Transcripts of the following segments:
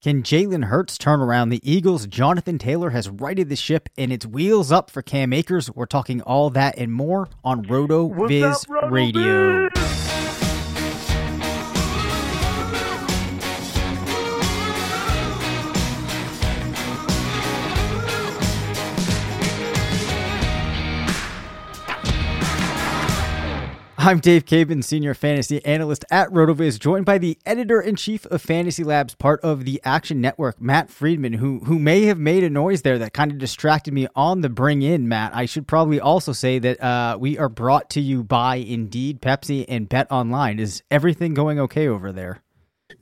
Can Jalen Hurts turn around the Eagles? Jonathan Taylor has righted the ship and it's wheels up for Cam Akers. We're talking all that and more on Roto Viz Radio. I'm Dave Caban, Senior Fantasy Analyst at RotoViz, joined by the Editor in Chief of Fantasy Labs, part of the Action Network, Matt Freedman, who who may have made a noise there that kind of distracted me on the bring in. Matt, I should probably also say that uh, we are brought to you by Indeed, Pepsi, and BetOnline. Is everything going okay over there?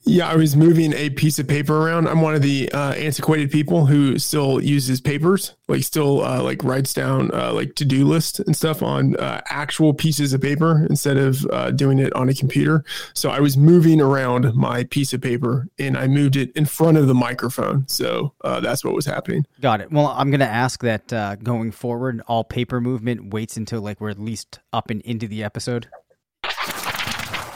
Yeah, I was moving a piece of paper around. I'm one of the uh, antiquated people who still uses papers, like still uh, like writes down uh, like to do list and stuff on uh, actual pieces of paper instead of uh, doing it on a computer. So I was moving around my piece of paper and I moved it in front of the microphone. So uh, that's what was happening. Got it. Well, I'm to ask that going forward, all paper movement waits until like we're at least up and into the episode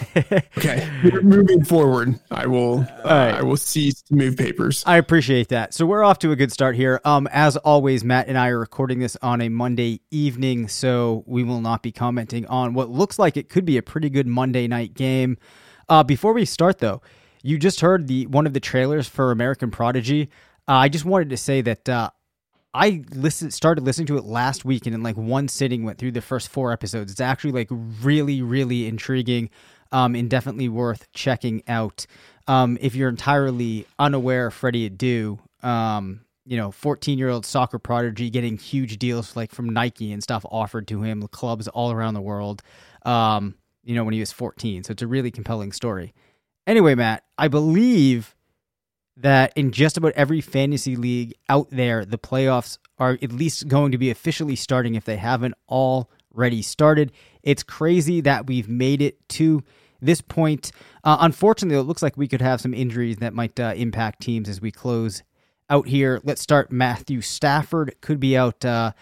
okay, moving forward, I will. Uh, right. I will cease to move papers. I appreciate that. So we're off to a good start here. Um, as always, Matt and I are recording this on a Monday evening, so we will not be commenting on what looks like it could be a pretty good Monday night game. Uh, before we start, though, you just heard the one of the trailers for American Prodigy. Uh, I just wanted to say that uh, I listened, started listening to it last week, and in like one sitting went through the first four episodes. It's actually like really, really intriguing um, and definitely worth checking out. Um, if you're entirely unaware of Freddie Adu, um, you know, 14 year old soccer prodigy getting huge deals like from Nike and stuff offered to him, clubs all around the world, um, you know, when he was 14. So it's a really compelling story. Anyway, Matt, I believe that in just about every fantasy league out there, the playoffs are at least going to be officially starting if they haven't already started. It's crazy that we've made it to this point. Uh, unfortunately, it looks like we could have some injuries that might uh, impact teams as we close out here. Let's start. Matthew Stafford could be out uh,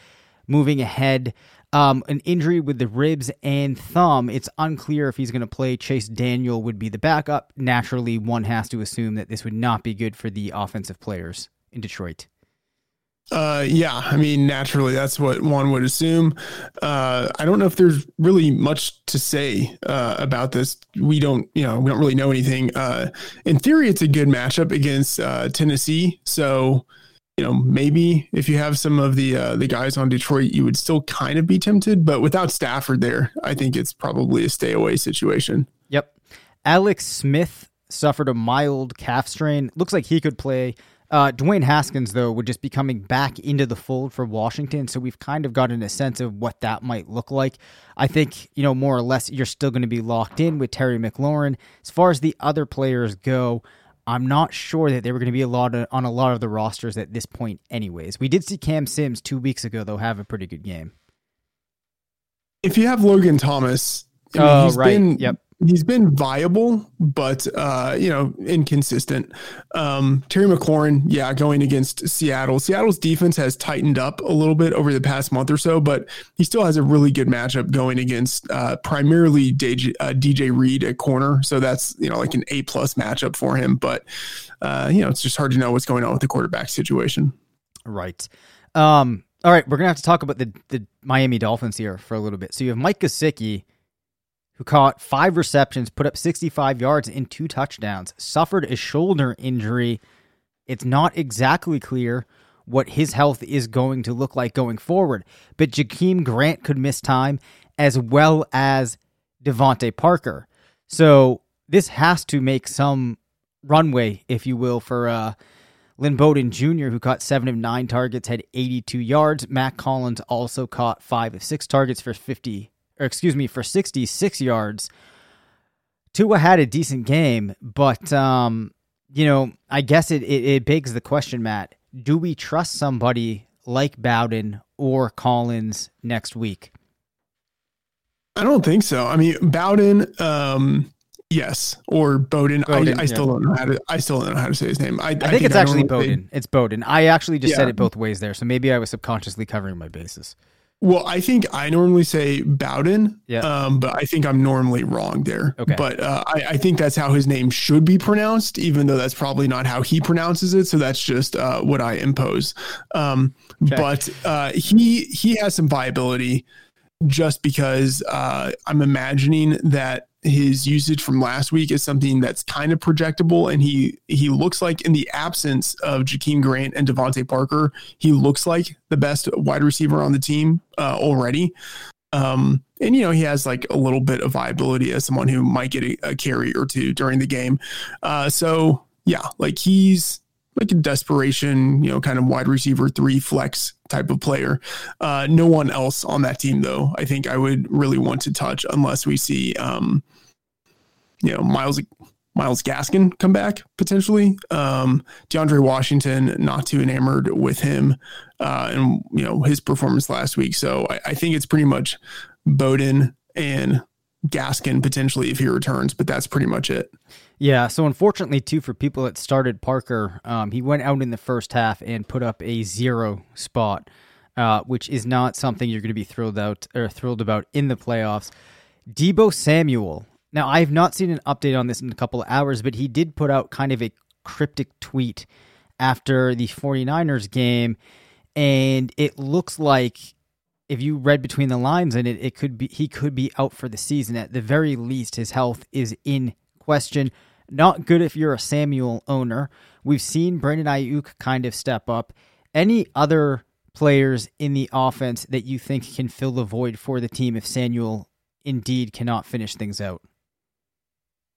moving ahead. Um, an injury with the ribs and thumb. It's unclear if he's going to play. Chase Daniel would be the backup. Naturally, one has to assume that this would not be good for the offensive players in Detroit. Uh, yeah, I mean, naturally, that's what one would assume. Uh, I don't know if there's really much to say uh, about this. We don't, you know, we don't really know anything. Uh, in theory, it's a good matchup against uh, Tennessee. So, you know, maybe if you have some of the uh, the guys on Detroit, you would still kind of be tempted. But without Stafford there, I think it's probably a stay away situation. Yep. Alex Smith suffered a mild calf strain. Looks like he could play. Uh, Dwayne Haskins, though, would just be coming back into the fold for Washington. So we've kind of gotten a sense of what that might look like. I think, you know, more or less, you're still going to be locked in with Terry McLaurin. As far as the other players go, I'm not sure that they were going to be a lot of, on a lot of the rosters at this point, anyways. We did see Cam Sims two weeks ago, though, have a pretty good game. If you have Logan Thomas, I mean, oh, right. Been, yep he's been viable, but uh, you know, inconsistent. Um, Terry McLaurin, yeah, going against Seattle. Seattle's defense has tightened up a little bit over the past month or so, but he still has a really good matchup going against uh, primarily DJ, uh, DJ Reed at corner. So that's you know like an A plus matchup for him. But uh, you know, it's just hard to know what's going on with the quarterback situation. Right. Um, all right, we're gonna have to talk about the the Miami Dolphins here for a little bit. So you have Mike Gesicki who caught five receptions, put up 65 yards and two touchdowns, suffered a shoulder injury. It's not exactly clear what his health is going to look like going forward, but Jakeem Grant could miss time as well as DeVante Parker. So this has to make some runway, if you will, for uh, Lynn Bowden Jr., who caught seven of nine targets, had 82 yards. Mack Hollins also caught five of six targets for 50 or excuse me, for 66 yards. Tua had a decent game, but um, you know, I guess it, it, it begs the question, Matt. Do we trust somebody like Bowden or Hollins next week? I don't think so. I mean, Bowden, um, yes, or Bowden. Bowden, I, I still yeah. don't know how to. I still don't know how to say his name. I, I, think, it's I actually normally say- Bowden. It's Bowden. I actually just said it both ways there, so maybe I was subconsciously covering my bases. Well, I think I normally say Bowden, Yeah. um, but I think I'm normally wrong there. Okay. But uh, I, I think that's how his name should be pronounced, even though that's probably not how he pronounces it. So that's just uh, what I impose. Um, Okay. But uh, he he has some viability, just because uh, I'm imagining that his usage from last week is something that's kind of projectable, and he he looks like in the absence of Jakeem Grant and DeVante Parker, he looks like the best wide receiver on the team uh, already. Um, and you know he has like a little bit of viability as someone who might get a, a carry or two during the game. Uh, so yeah, like he's like a desperation, you know, kind of wide receiver three flex type of player. Uh, no one else on that team though. I think I would really want to touch unless we see, um, you know, Myles Myles Gaskin come back potentially. Um, DeAndre Washington, not too enamored with him, uh, and you know his performance last week. So I, I think it's pretty much Bowden and Gaskin potentially if he returns, but that's pretty much it. Yeah, so unfortunately, too, for people that started Parker, um, he went out in the first half and put up a zero spot, uh, which is not something you're going to be thrilled out or thrilled about in the playoffs. Deebo Samuel. Now, I have not seen an update on this in a couple of hours, but he did put out kind of a cryptic tweet after the 49ers game, and it looks like if you read between the lines in it, it could be he could be out for the season. At the very least, his health is in question. Not good if you're a Samuel owner. We've seen Brandon Aiyuk kind of step up. Any other players in the offense that you think can fill the void for the team if Samuel indeed cannot finish things out?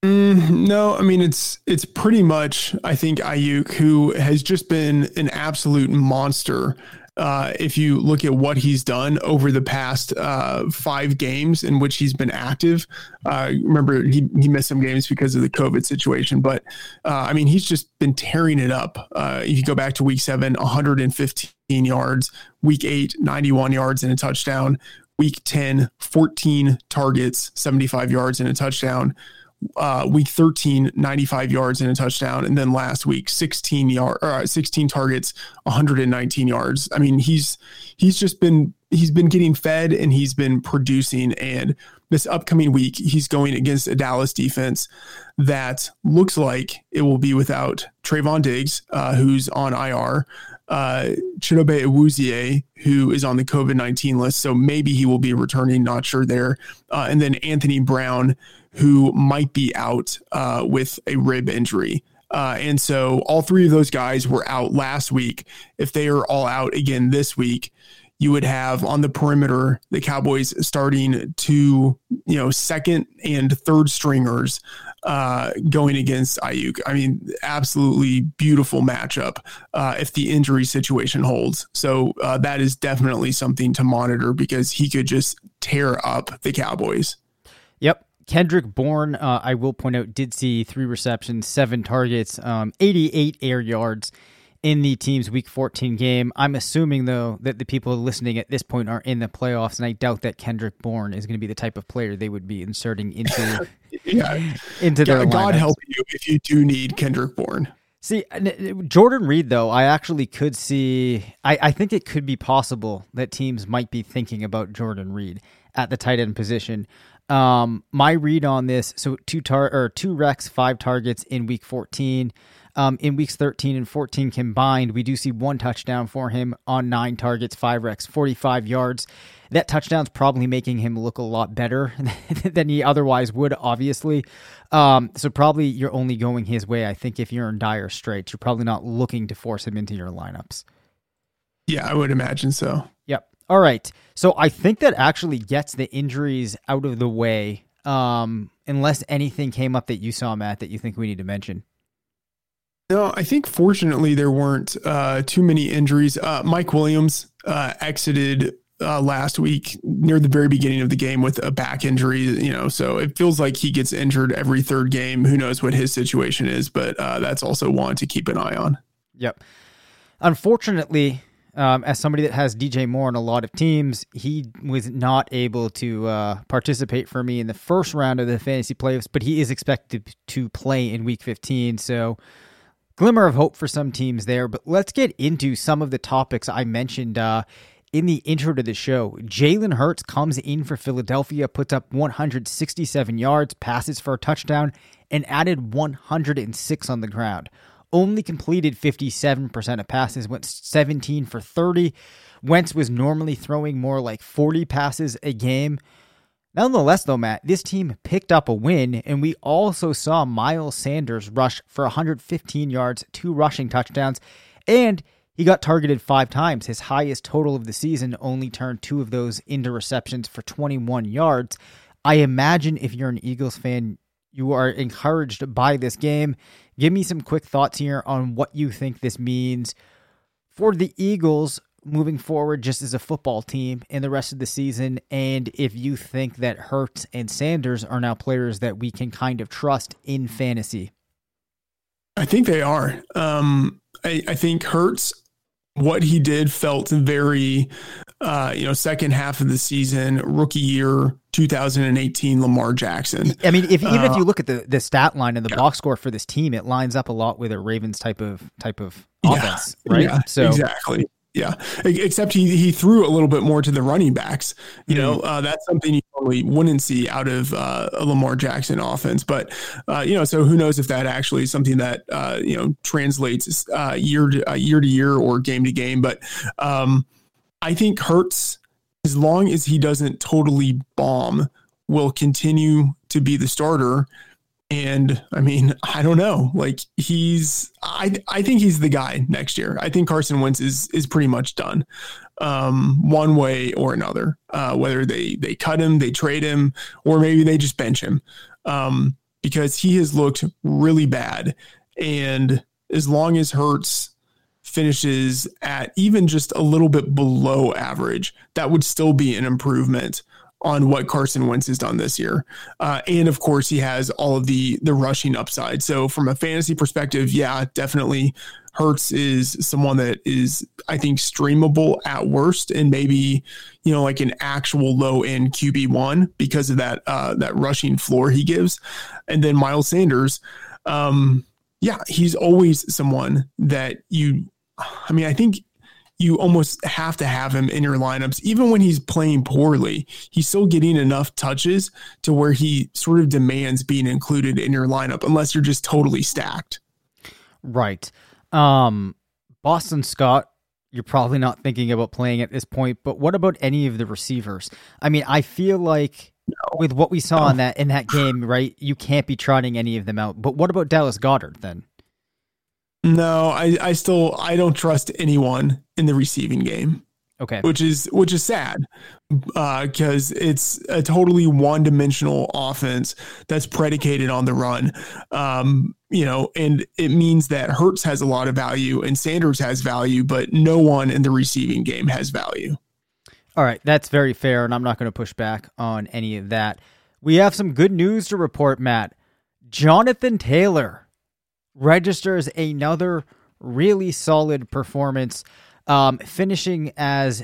Mm, no, I mean it's it's pretty much I think Aiyuk who has just been an absolute monster. Uh, if you look at what he's done over the past uh, five games in which he's been active, uh, remember he, he missed some games because of the COVID situation, but uh, I mean he's just been tearing it up. Uh, if you go back to week seven, 115 yards, week eight, 91 yards and a touchdown, week 10, 14 targets, 75 yards and a touchdown uh, week 13, 95 yards and a touchdown. And then last week, 16 yard, uh, 16 targets, 119 yards. I mean, he's, he's just been, he's been getting fed and he's been producing. And this upcoming week, he's going against a Dallas defense that looks like it will be without Trevon Diggs, uh, who's on IR, uh, Chidobe who is on the COVID 19 list. So maybe he will be returning, not sure there. Uh, and then Anthony Brown, who might be out uh, with a rib injury. Uh, and so all three of those guys were out last week. If they are all out again this week, you would have on the perimeter the Cowboys starting two, you know, second and third stringers uh, going against Aiyuk. I mean, absolutely beautiful matchup uh, if the injury situation holds. So uh, that is definitely something to monitor because he could just tear up the Cowboys. Yep. Kendrick Bourne, uh, I will point out, did see three receptions, seven targets, um, 88 air yards in the team's Week 14 game. I'm assuming, though, that the people listening at this point are in the playoffs, and I doubt that Kendrick Bourne is going to be the type of player they would be inserting into Yeah. into their God, God lineups. help you if you do need Kendrick Bourne. See, Jordan Reed, though, I actually could see. I, I think it could be possible that teams might be thinking about Jordan Reed at the tight end position. Um, my read on this: so two tar or two recs, five targets in week fourteen. Um, in weeks 13 and 14 combined, we do see one touchdown for him on nine targets, five recs, 45 yards. That touchdown's probably making him look a lot better than he otherwise would, obviously. Um, so probably you're only going his way. I think if you're in dire straits, you're probably not looking to force him into your lineups. Yeah, I would imagine so. Yep. All right. So I think that actually gets the injuries out of the way. Um, unless anything came up that you saw, Matt, that you think we need to mention. No, I think fortunately there weren't uh, too many injuries. Uh, Mike Williams uh, exited uh, last week near the very beginning of the game with a back injury. You know, so it feels like he gets injured every third game. Who knows what his situation is, but uh, that's also one to keep an eye on. Yep. Unfortunately, um, as somebody that has DJ Moore on a lot of teams, he was not able to uh, participate for me in the first round of the fantasy playoffs, but he is expected to play in week 15. So, glimmer of hope for some teams there. But let's get into some of the topics I mentioned uh, in the intro to the show. Jalen Hurts comes in for Philadelphia, puts up 167 yards, passes for a touchdown, and added 106 on the ground only completed 57% of passes, went 17 for 30. Wentz was normally throwing more like 40 passes a game. Nonetheless, though, Matt, this team picked up a win, and we also saw Miles Sanders rush for 115 yards, two rushing touchdowns, and he got targeted five times. His highest total of the season only turned two of those into receptions for 21 yards. I imagine if you're an Eagles fan, you are encouraged by this game. Give me some quick thoughts here on what you think this means for the Eagles moving forward just as a football team in the rest of the season and if you think that Hurts and Sanders are now players that we can kind of trust in fantasy. I think they are. Um, I, I think Hurts what he did felt very, uh, you know, second half of the season, rookie year, 2018 Lamar Jackson. I mean, if even uh, if you look at the the stat line and the yeah. box score for this team, it lines up a lot with a Ravens type of type of offense, yeah, right? Yeah, so exactly. Yeah, except he he threw a little bit more to the running backs. You know, uh, that's something you probably wouldn't see out of uh, a Lamar Jackson offense. But uh, you know, so who knows if that actually is something that uh, you know translates uh, year to uh, year to year or game to game. But um, I think Hurts, as long as he doesn't totally bomb, will continue to be the starter and I mean, I don't know. Like he's, I I think he's the guy next year. I think Carson Wentz is is pretty much done, um, one way or another. Uh, whether they they cut him, they trade him, or maybe they just bench him, um, because he has looked really bad. And as long as Hurts finishes at even just a little bit below average, that would still be an improvement on what Carson Wentz has done this year. Uh, and of course, he has all of the the rushing upside. So from a fantasy perspective, yeah, definitely Hurts is someone that is, I think, streamable at worst, and maybe you know like an actual low end QB one because of that uh, that rushing floor he gives. And then Miles Sanders, um, yeah, he's always someone that you. I mean, I think you almost have to have him in your lineups. Even when he's playing poorly, he's still getting enough touches to where he sort of demands being included in your lineup, unless you're just totally stacked. Right. Um, Boston Scott, you're probably not thinking about playing at this point, but what about any of the receivers? I mean, I feel like no. with what we saw no. in that in that game, right, you can't be trotting any of them out. But what about Dallas Goedert then? No, I, I still I don't trust anyone in the receiving game. Okay. Which is which is sad because uh, it's a totally one dimensional offense that's predicated on the run. Um, you know, and it means that Hurts has a lot of value and Sanders has value, but no one in the receiving game has value. All right, that's very fair, and I'm not going to push back on any of that. We have some good news to report, Matt. Jonathan Taylor registers another really solid performance, um, finishing as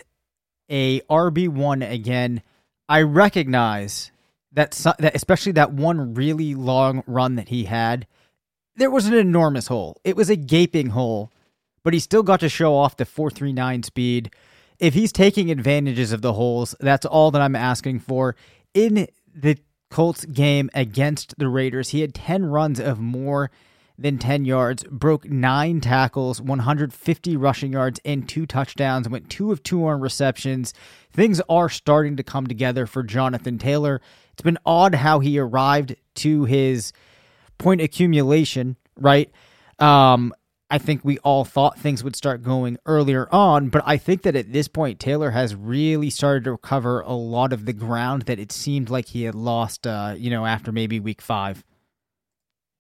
a RB one again. I recognize that, that especially that one really long run that he had, there was an enormous hole. It was a gaping hole, but he still got to show off the four three nine speed. If he's taking advantages of the holes, that's all that I'm asking for. In the Colts game against the Raiders, he had 10 runs of more than 10 yards, broke nine tackles, 150 rushing yards, and two touchdowns, went two of two on receptions. Things are starting to come together for Jonathan Taylor. It's been odd how he arrived to his point accumulation, right? Um, I think we all thought things would start going earlier on, but I think that at this point, Taylor has really started to recover a lot of the ground that it seemed like he had lost, uh, you know, after maybe week five.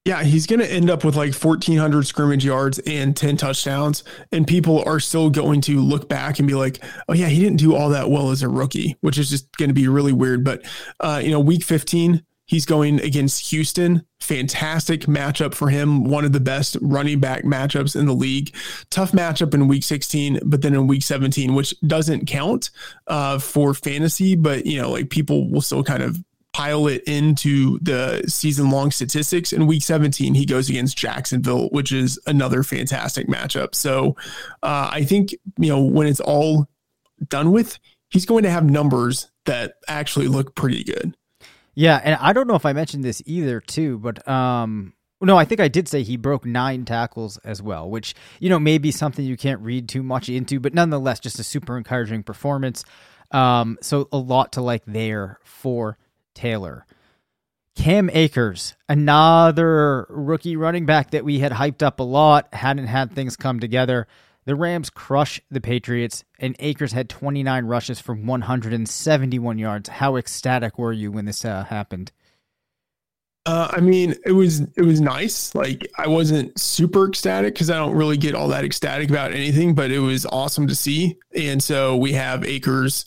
Yeah, he's going to end up with like 1,400 scrimmage yards and 10 touchdowns. And people are still going to look back and be like, oh, yeah, he didn't do all that well as a rookie, which is just going to be really weird. But, uh, you know, week 15, he's going against Houston. Fantastic matchup for him. One of the best running back matchups in the league. Tough matchup in week 16, but then in week 17, which doesn't count uh, for fantasy, but, you know, like people will still kind of pile it into the season long statistics. In week 17, he goes against Jacksonville, which is another fantastic matchup. So uh, I think, you know, when it's all done with, he's going to have numbers that actually look pretty good. Yeah, and I don't know if I mentioned this either, too, but um, no, I think I did say he broke nine tackles as well, which you know may be something you can't read too much into, but nonetheless, just a super encouraging performance. Um, so a lot to like there for Taylor. Cam Akers, another rookie running back that we had hyped up a lot, hadn't had things come together. The Rams crush the Patriots, and Akers had 29 rushes for 171 yards. How ecstatic were you when this uh, happened? Uh, I mean, it was it was nice. Like I wasn't super ecstatic because I don't really get all that ecstatic about anything, but it was awesome to see. And so we have Akers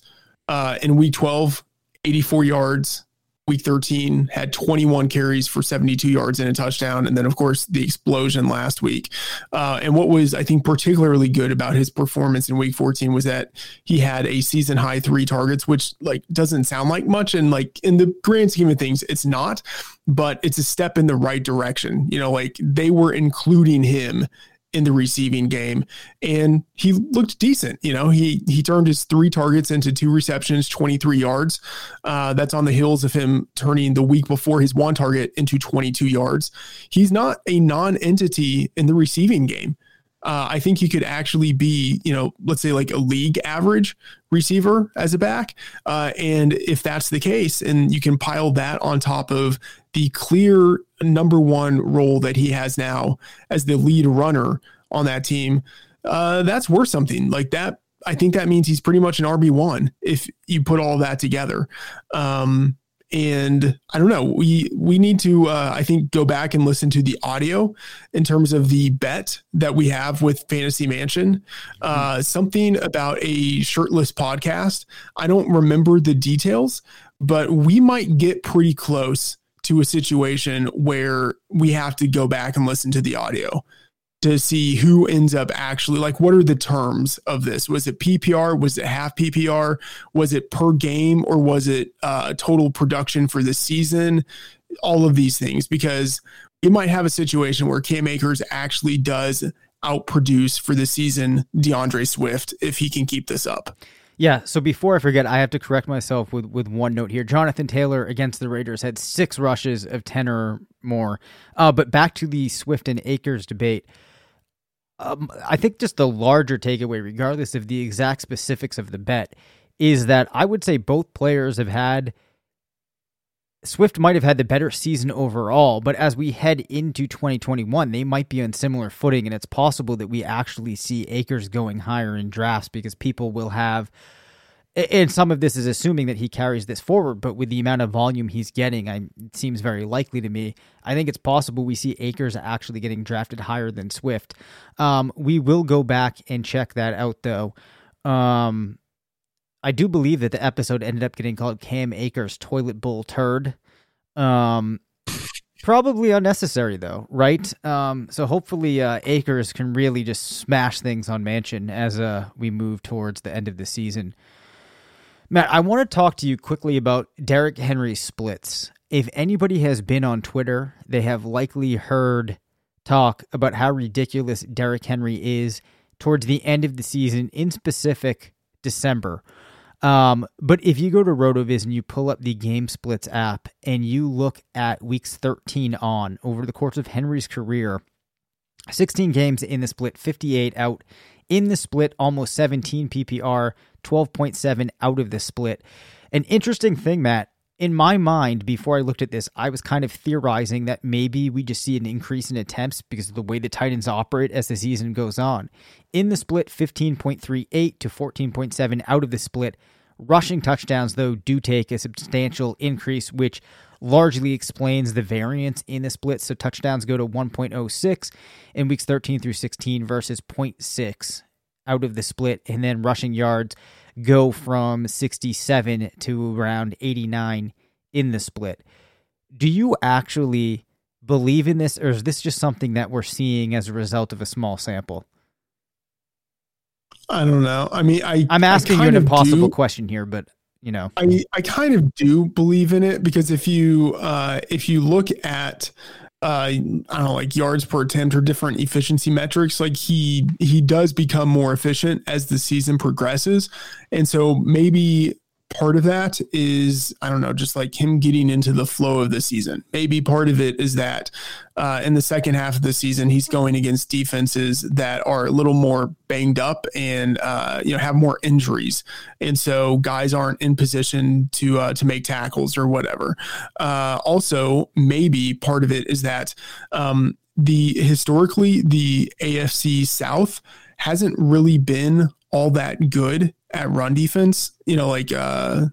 uh, in week 12, 84 yards, week 13 had 21 carries for 72 yards and a touchdown and then of course the explosion last week. Uh, and what was i think particularly good about his performance in week 14 was that he had a season high three targets which like doesn't sound like much and like in the grand scheme of things it's not but it's a step in the right direction. You know like they were including him in the receiving game and he looked decent you know he he turned his three targets into two receptions 23 yards. Uh, that's on the heels of him turning the week before his one target into 22 yards. He's not a non-entity in the receiving game. Uh, I think he could actually be, you know, let's say like a league average receiver as a back. Uh, and if that's the case, and you can pile that on top of the clear number one role that he has now as the lead runner on that team, uh, that's worth something like that. I think that means he's pretty much an RB one if you put all that together. Um, and I don't know. We we need to uh, I think go back and listen to the audio in terms of the bet that we have with Fantasy Mansion. Uh, mm-hmm. something about a shirtless podcast. I don't remember the details, but we might get pretty close to a situation where we have to go back and listen to the audio to see who ends up actually like what are the terms of this? Was it ppr was it half ppr was it per game or was it uh, total production for the season? All of these things because you might have a situation where cam akers actually does outproduce for the season deandre swift if he can keep this up yeah, so before I forget, I have to correct myself with, with one note here. Jonathan Taylor against the Raiders had six rushes of 10 or more. Uh, but back to the Swift and Akers debate. Um, I think just the larger takeaway, regardless of the exact specifics of the bet, is that I would say both players have had. Swift might have had the better season overall, but as we head into 2021, they might be on similar footing, and it's possible that we actually see Akers going higher in drafts because people will have and some of this is assuming that he carries this forward, but with the amount of volume he's getting, I, it seems very likely to me. I think it's possible we see Akers actually getting drafted higher than Swift. Um, we will go back and check that out, though. Um, I do believe that the episode ended up getting called Cam Akers Toilet Bowl Turd. Um, probably unnecessary, though, right? Um, so hopefully uh, Akers can really just smash things on Mansion as uh, we move towards the end of the season. Matt, I want to talk to you quickly about Derrick Henry splits. If anybody has been on Twitter, they have likely heard talk about how ridiculous Derrick Henry is towards the end of the season, in specific December. Um, but if you go to RotoViz and you pull up the Game Splits app and you look at weeks 13 on over the course of Henry's career, 16 games in the split, 58 out in the split, almost 17 PPR, 12.7 out of the split. An interesting thing, Matt, in my mind, before I looked at this, I was kind of theorizing that maybe we just see an increase in attempts because of the way the Titans operate as the season goes on. In the split, 15.38 to 14.7 out of the split. Rushing touchdowns, though, do take a substantial increase, which largely explains the variance in the split. So touchdowns go to 1.06 in weeks 13 through 16 versus 0.6 out of the split. And then rushing yards go from 67 to around 89 in the split. Do you actually believe in this, or is this just something that we're seeing as a result of a small sample? I don't know. I mean, I I'm asking I you an impossible do, question here, but you know, I I kind of do believe in it because if you uh if you look at uh I don't know like yards per attempt or different efficiency metrics like he he does become more efficient as the season progresses. And so maybe part of that is I don't know, just like him getting into the flow of the season. Maybe part of it is that uh, in the second half of the season he's going against defenses that are a little more banged up and uh, you know have more injuries, and so guys aren't in position to uh, to make tackles or whatever. Uh, also, maybe part of it is that um, the historically the AFC South hasn't really been all that good at run defense. You know, like uh,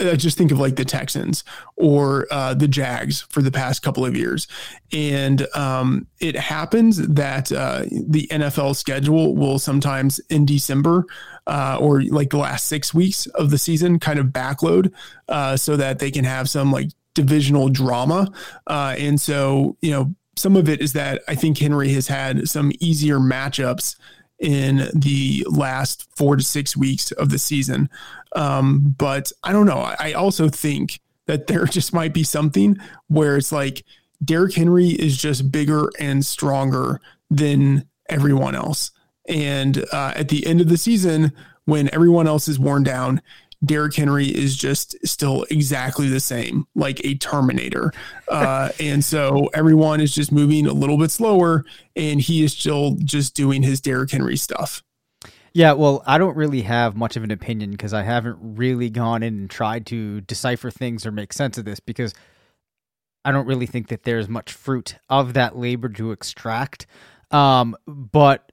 I just think of like the Texans or uh, the Jags for the past couple of years, and um, it happens that uh, the NFL schedule will sometimes in December uh, or like the last six weeks of the season kind of backload uh, so that they can have some like divisional drama, uh, and so you know some of it is that I think Henry has had some easier matchups in the last four to six weeks of the season. Um, but I don't know. I also think that there just might be something where it's like Derrick Henry is just bigger and stronger than everyone else. And uh, at the end of the season, when everyone else is worn down, Derrick Henry is just still exactly the same, like a Terminator. Uh, and so everyone is just moving a little bit slower, and he is still just doing his Derrick Henry stuff. Yeah, well, I don't really have much of an opinion because I haven't really gone in and tried to decipher things or make sense of this because I don't really think that there's much fruit of that labor to extract. Um, but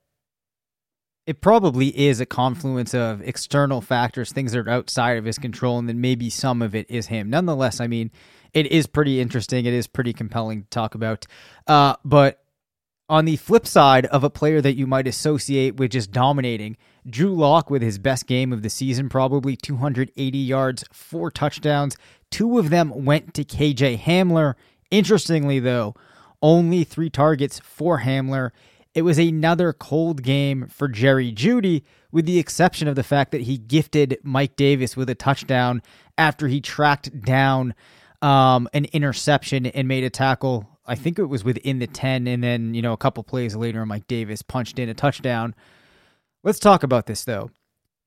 it probably is a confluence of external factors, things that are outside of his control, and then maybe some of it is him. Nonetheless, I mean, it is pretty interesting. It is pretty compelling to talk about. Uh, but on the flip side of a player that you might associate with just dominating, Drew Lock with his best game of the season, probably 280 yards, four touchdowns. Two of them went to KJ Hamler. Interestingly, though, only three targets for Hamler. It was another cold game for Jerry Jeudy, with the exception of the fact that he gifted Mike Davis with a touchdown after he tracked down um, an interception and made a tackle. I think it was within the 10, and then, you know, a couple plays later, Mike Davis punched in a touchdown. Let's talk about this, though.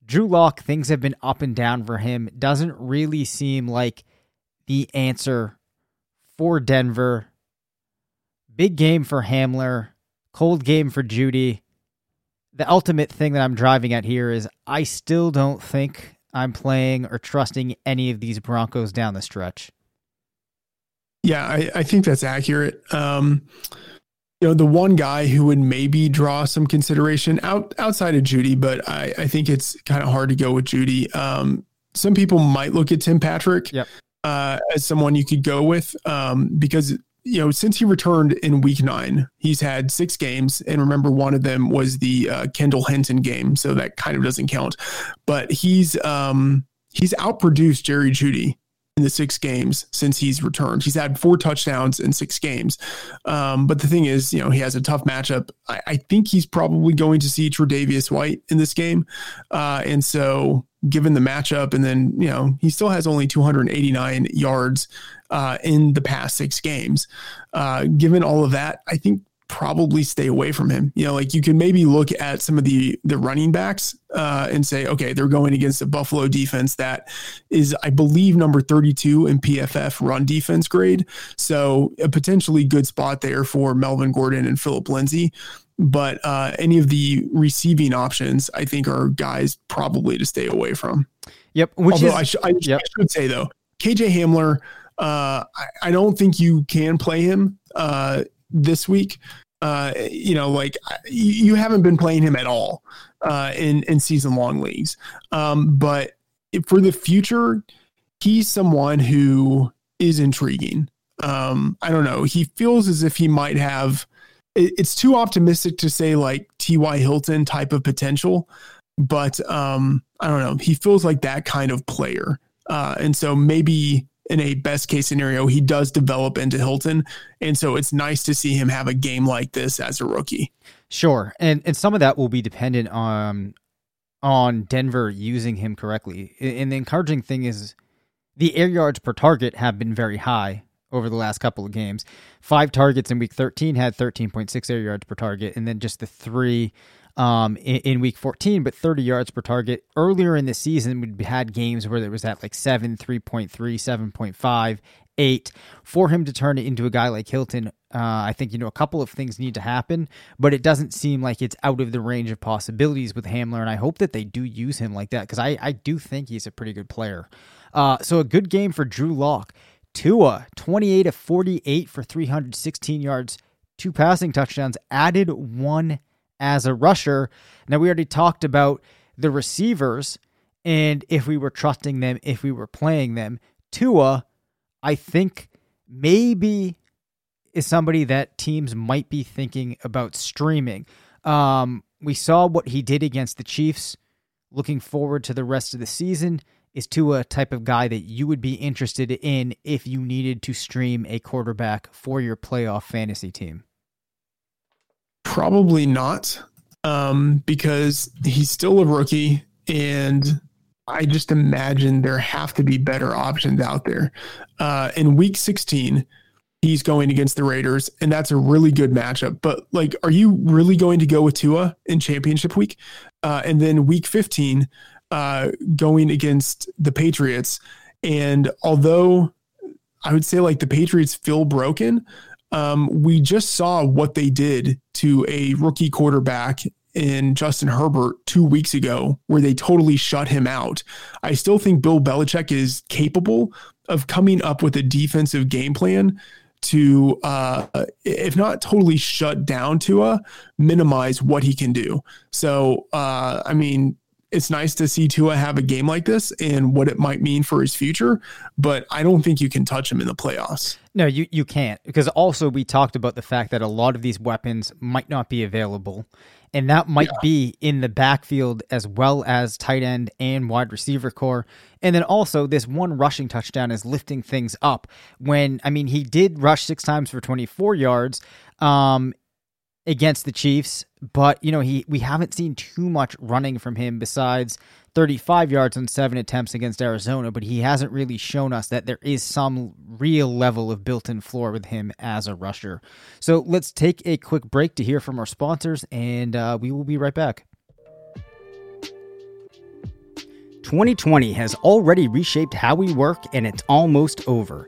Drew Lock, things have been up and down for him. Doesn't really seem like the answer for Denver. Big game for Hamler cold game for Jeudy. The ultimate thing that I'm driving at here is I still don't think I'm playing or trusting any of these Broncos down the stretch. Yeah, I, I think that's accurate. Um, you know, the one guy who would maybe draw some consideration out outside of Jeudy, but I, I think it's kind of hard to go with Jeudy. Um, some people might look at Tim Patrick yep. uh, as someone you could go with um, because you know, since he returned in week nine, he's had six games. And remember, one of them was the uh, Kendall Hinton game. So that kind of doesn't count. But he's um, he's outproduced Jerry Jeudy in the six games since he's returned. He's had four touchdowns in six games. Um, but the thing is, you know, he has a tough matchup. I, I think he's probably going to see Tre'Davious White in this game. Uh, and so given the matchup, and then, you know, he still has only 289 yards uh, in the past six games. Uh, given all of that, I think probably stay away from him. You know, like you can maybe look at some of the the running backs uh, and say, okay, they're going against a Buffalo defense that is, I believe, number 32 in PFF run defense grade. So a potentially good spot there for Melvin Gordon and Phillip Lindsay. But uh, any of the receiving options, I think, are guys probably to stay away from. Yep. Which Although is, I, sh- I, yep. I should say though, KJ Hamler, uh, I, I, don't think you can play him uh, this week uh, you know, like you haven't been playing him at all uh, in in season long leagues. Um, but for the future, he's someone who is intriguing. Um, I don't know. He feels as if he might have. It, it's too optimistic to say like T.Y. Hilton type of potential, but um, I don't know. He feels like that kind of player, uh, and so maybe in a best case scenario, he does develop into Hilton, and so it's nice to see him have a game like this as a rookie. Sure, and and some of that will be dependent on on Denver using him correctly. And the encouraging thing is the air yards per target have been very high over the last couple of games. Five targets in week 13 had 13.6 air yards per target, and then just the three um, in, in, week 14, but 30 yards per target. Earlier in the season, we had games where there was at like 7, 3.3, 7.5, 8. For him to turn it into a guy like Hilton, uh, I think, you know, a couple of things need to happen, but it doesn't seem like it's out of the range of possibilities with Hamler, and I hope that they do use him like that because I, I do think he's a pretty good player. Uh, so a good game for Drew Lock. Tua, 28 of 48 for 316 yards, two passing touchdowns, added one as a rusher. Now, we already talked about the receivers and if we were trusting them, if we were playing them. Tua, I think maybe is somebody that teams might be thinking about streaming. Um, we saw what he did against the Chiefs. Looking forward to the rest of the season. Is Tua a type of guy that you would be interested in if you needed to stream a quarterback for your playoff fantasy team? Probably not, um, because he's still a rookie, and I just imagine there have to be better options out there. Uh, in Week 16, he's going against the Raiders, and that's a really good matchup. But like, are you really going to go with Tua in Championship Week? Uh, and then Week 15 uh, going against the Patriots. And although I would say like the Patriots feel broken, um, we just saw what they did to a rookie quarterback in Justin Herbert two weeks ago, where they totally shut him out. I still think Bill Belichick is capable of coming up with a defensive game plan to, uh, if not totally shut down Tua, minimize what he can do. So, uh, I mean, it's nice to see Tua have a game like this and what it might mean for his future, but I don't think you can touch him in the playoffs. No, you, you can't. Because also, we talked about the fact that a lot of these weapons might not be available. And that might yeah. be in the backfield as well as tight end and wide receiver core. And then also, this one rushing touchdown is lifting things up. When, I mean, he did rush six times for 24 yards. Um, against the Chiefs, but you know he we haven't seen too much running from him besides 35 yards on seven attempts against Arizona, but he hasn't really shown us that there is some real level of built-in floor with him as a rusher. So let's take a quick break to hear from our sponsors, and uh, we will be right back. 2020 has already reshaped how we work, and it's almost over.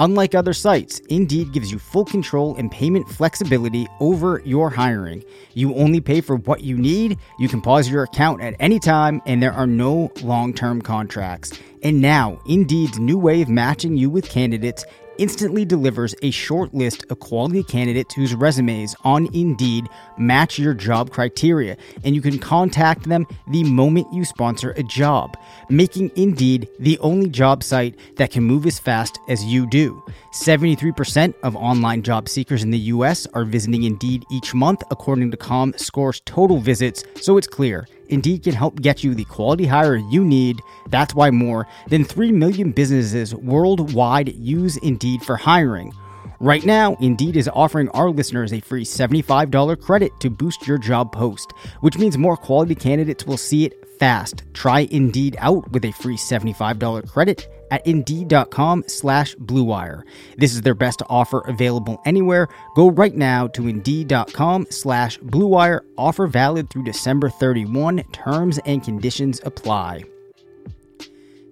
Unlike other sites, Indeed gives you full control and payment flexibility over your hiring. You only pay for what you need, you can pause your account at any time, and there are no long term contracts. And now, Indeed's new way of matching you with candidates instantly delivers a short list of quality candidates whose resumes on Indeed match your job criteria, and you can contact them the moment you sponsor a job, making Indeed the only job site that can move as fast as you do. 73% of online job seekers in the US are visiting Indeed each month, according to ComScore's total visits, so it's clear Indeed can help get you the quality hire you need. That's why more than 3 million businesses worldwide use Indeed for hiring. Right now, Indeed is offering our listeners a free $75 credit to boost your job post, which means more quality candidates will see it fast. Try Indeed out with a free $75 credit at Indeed.com slash BlueWire. This is their best offer available anywhere. Go right now to Indeed.com slash BlueWire. Offer valid through December 31. Terms and conditions apply.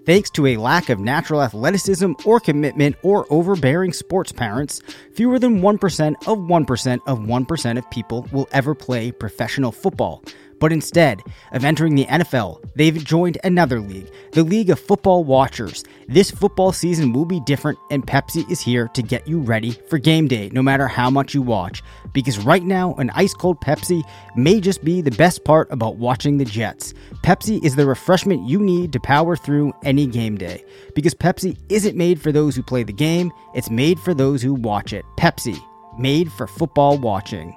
Thanks to a lack of natural athleticism or commitment or overbearing sports parents, fewer than 1% of 1% of 1% of people will ever play professional football. But instead of entering the NFL, they've joined another league, the League of Football Watchers. This football season will be different, and Pepsi is here to get you ready for game day, no matter how much you watch. Because right now, an ice cold Pepsi may just be the best part about watching the Jets. Pepsi is the refreshment you need to power through any game day. Because Pepsi isn't made for those who play the game, it's made for those who watch it. Pepsi, made for football watching.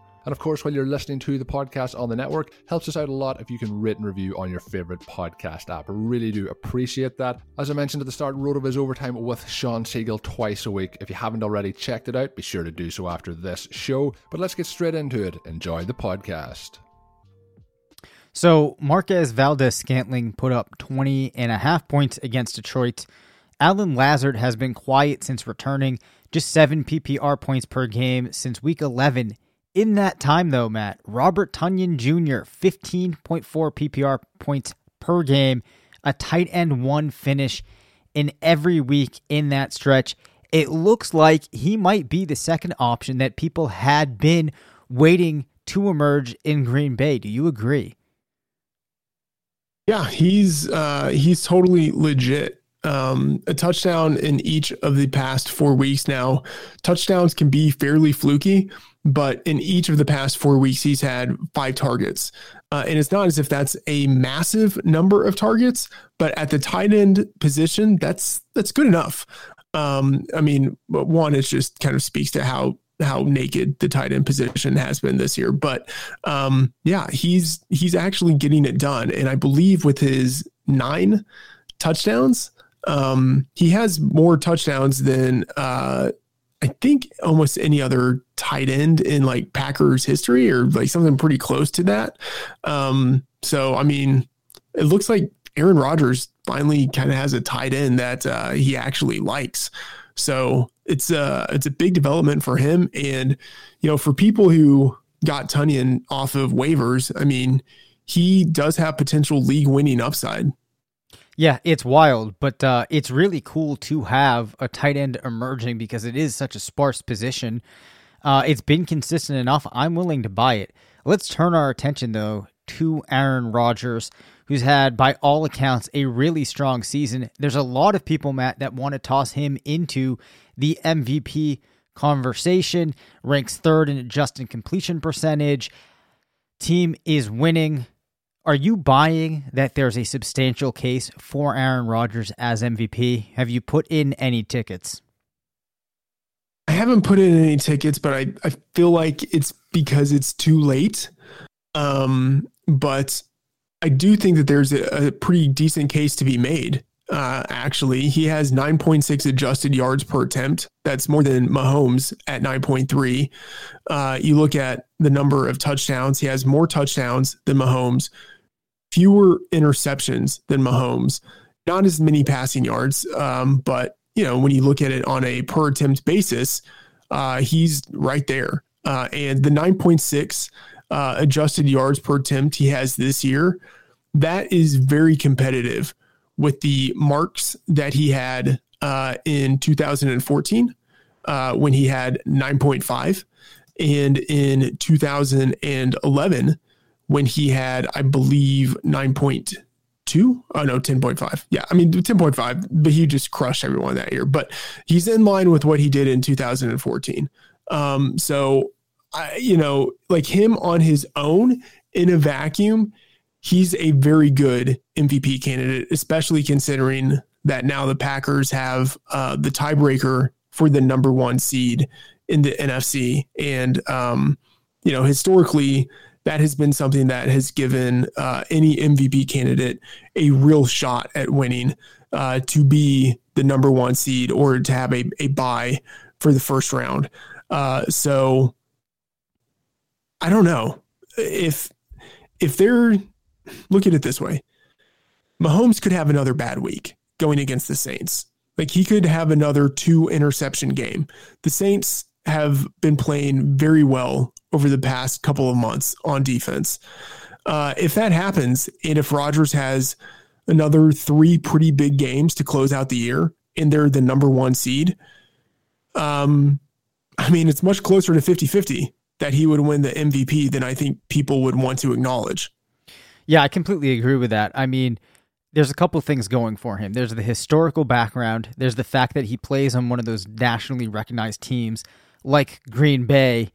And of course, while you're listening to the podcast on the network, helps us out a lot if you can rate and review on your favorite podcast app. I really do appreciate that. As I mentioned at the start, RotoViz Overtime with Sean Siegele twice a week. If you haven't already checked it out, be sure to do so after this show. But let's get straight into it. Enjoy the podcast. So Marquez Valdes-Scantling put up 20 and a half points against Detroit. Allen Lazard has been quiet since returning, just seven PPR points per game since week 11 in that time, though, Matt, Robert Tonyan Jr., 15.4 PPR points per game, a tight end one finish in every week in that stretch. It looks like he might be the second option that people had been waiting to emerge in Green Bay. Do you agree? Yeah, he's uh, he's totally legit. Um, a touchdown in each of the past four weeks now. Touchdowns can be fairly fluky but in each of the past four weeks, he's had five targets. Uh, and it's not as if that's a massive number of targets, but at the tight end position, that's that's good enough. Um, I mean, one, it just kind of speaks to how how naked the tight end position has been this year. But um, yeah, he's he's actually getting it done, and I believe with his nine touchdowns, um, he has more touchdowns than uh, I think almost any other tight end in like Packers history or like something pretty close to that. Um, so I mean, it looks like Aaron Rodgers finally kind of has a tight end that uh, he actually likes. So it's a uh, it's a big development for him, and you know, for people who got Tonyan off of waivers, I mean, he does have potential league winning upside. Yeah, it's wild, but uh, it's really cool to have a tight end emerging because it is such a sparse position. Uh, it's been consistent enough. I'm willing to buy it. Let's turn our attention, though, to Aaron Rodgers, who's had, by all accounts, a really strong season. There's a lot of people, Matt, that want to toss him into the MVP conversation. Ranks third in adjusted completion percentage. Team is winning. Are you buying that there's a substantial case for Aaron Rodgers as MVP? Have you put in any tickets? I haven't put in any tickets, but I, I feel like it's because it's too late. Um, but I do think that there's a, a pretty decent case to be made. Uh, actually, he has 9.6 adjusted yards per attempt. That's more than Mahomes at 9.3. Uh, you look at the number of touchdowns, he has more touchdowns than Mahomes fewer interceptions than Mahomes, not as many passing yards. Um, but, you know, when you look at it on a per attempt basis, uh, he's right there. Uh, and the 9.6 uh, adjusted yards per attempt he has this year, that is very competitive with the marks that he had uh, in 2014 uh, when he had 9.5 and in 2011 when he had, I believe, 9.2. Oh, no, 10.5. Yeah, I mean, 10.5, but he just crushed everyone that year. But he's in line with what he did in 2014. Um, so, I, you know, like him on his own in a vacuum, he's a very good MVP candidate, especially considering that now the Packers have uh, the tiebreaker for the number one seed in the NFC. And, um, you know, historically, that has been something that has given uh, any MVP candidate a real shot at winning uh, to be the number one seed or to have a, a buy for the first round. Uh, so I don't know if if they're look at it this way. Mahomes could have another bad week going against the Saints. Like he could have another two interception game. The Saints have been playing very well over the past couple of months on defense. Uh, if that happens, and if Rodgers has another three pretty big games to close out the year, and they're the number one seed, um, I mean, it's much closer to 50 50 that he would win the MVP than I think people would want to acknowledge. Yeah, I completely agree with that. I mean, there's a couple things going for him. There's the historical background, there's the fact that he plays on one of those nationally recognized teams like Green Bay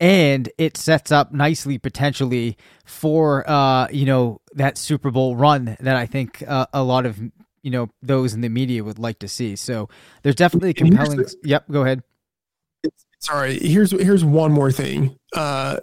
and it sets up nicely potentially for uh, you know that Super Bowl run that I think uh, a lot of you know those in the media would like to see. So there's definitely compelling. Yep, go ahead. Sorry, here's here's one more thing. Uh,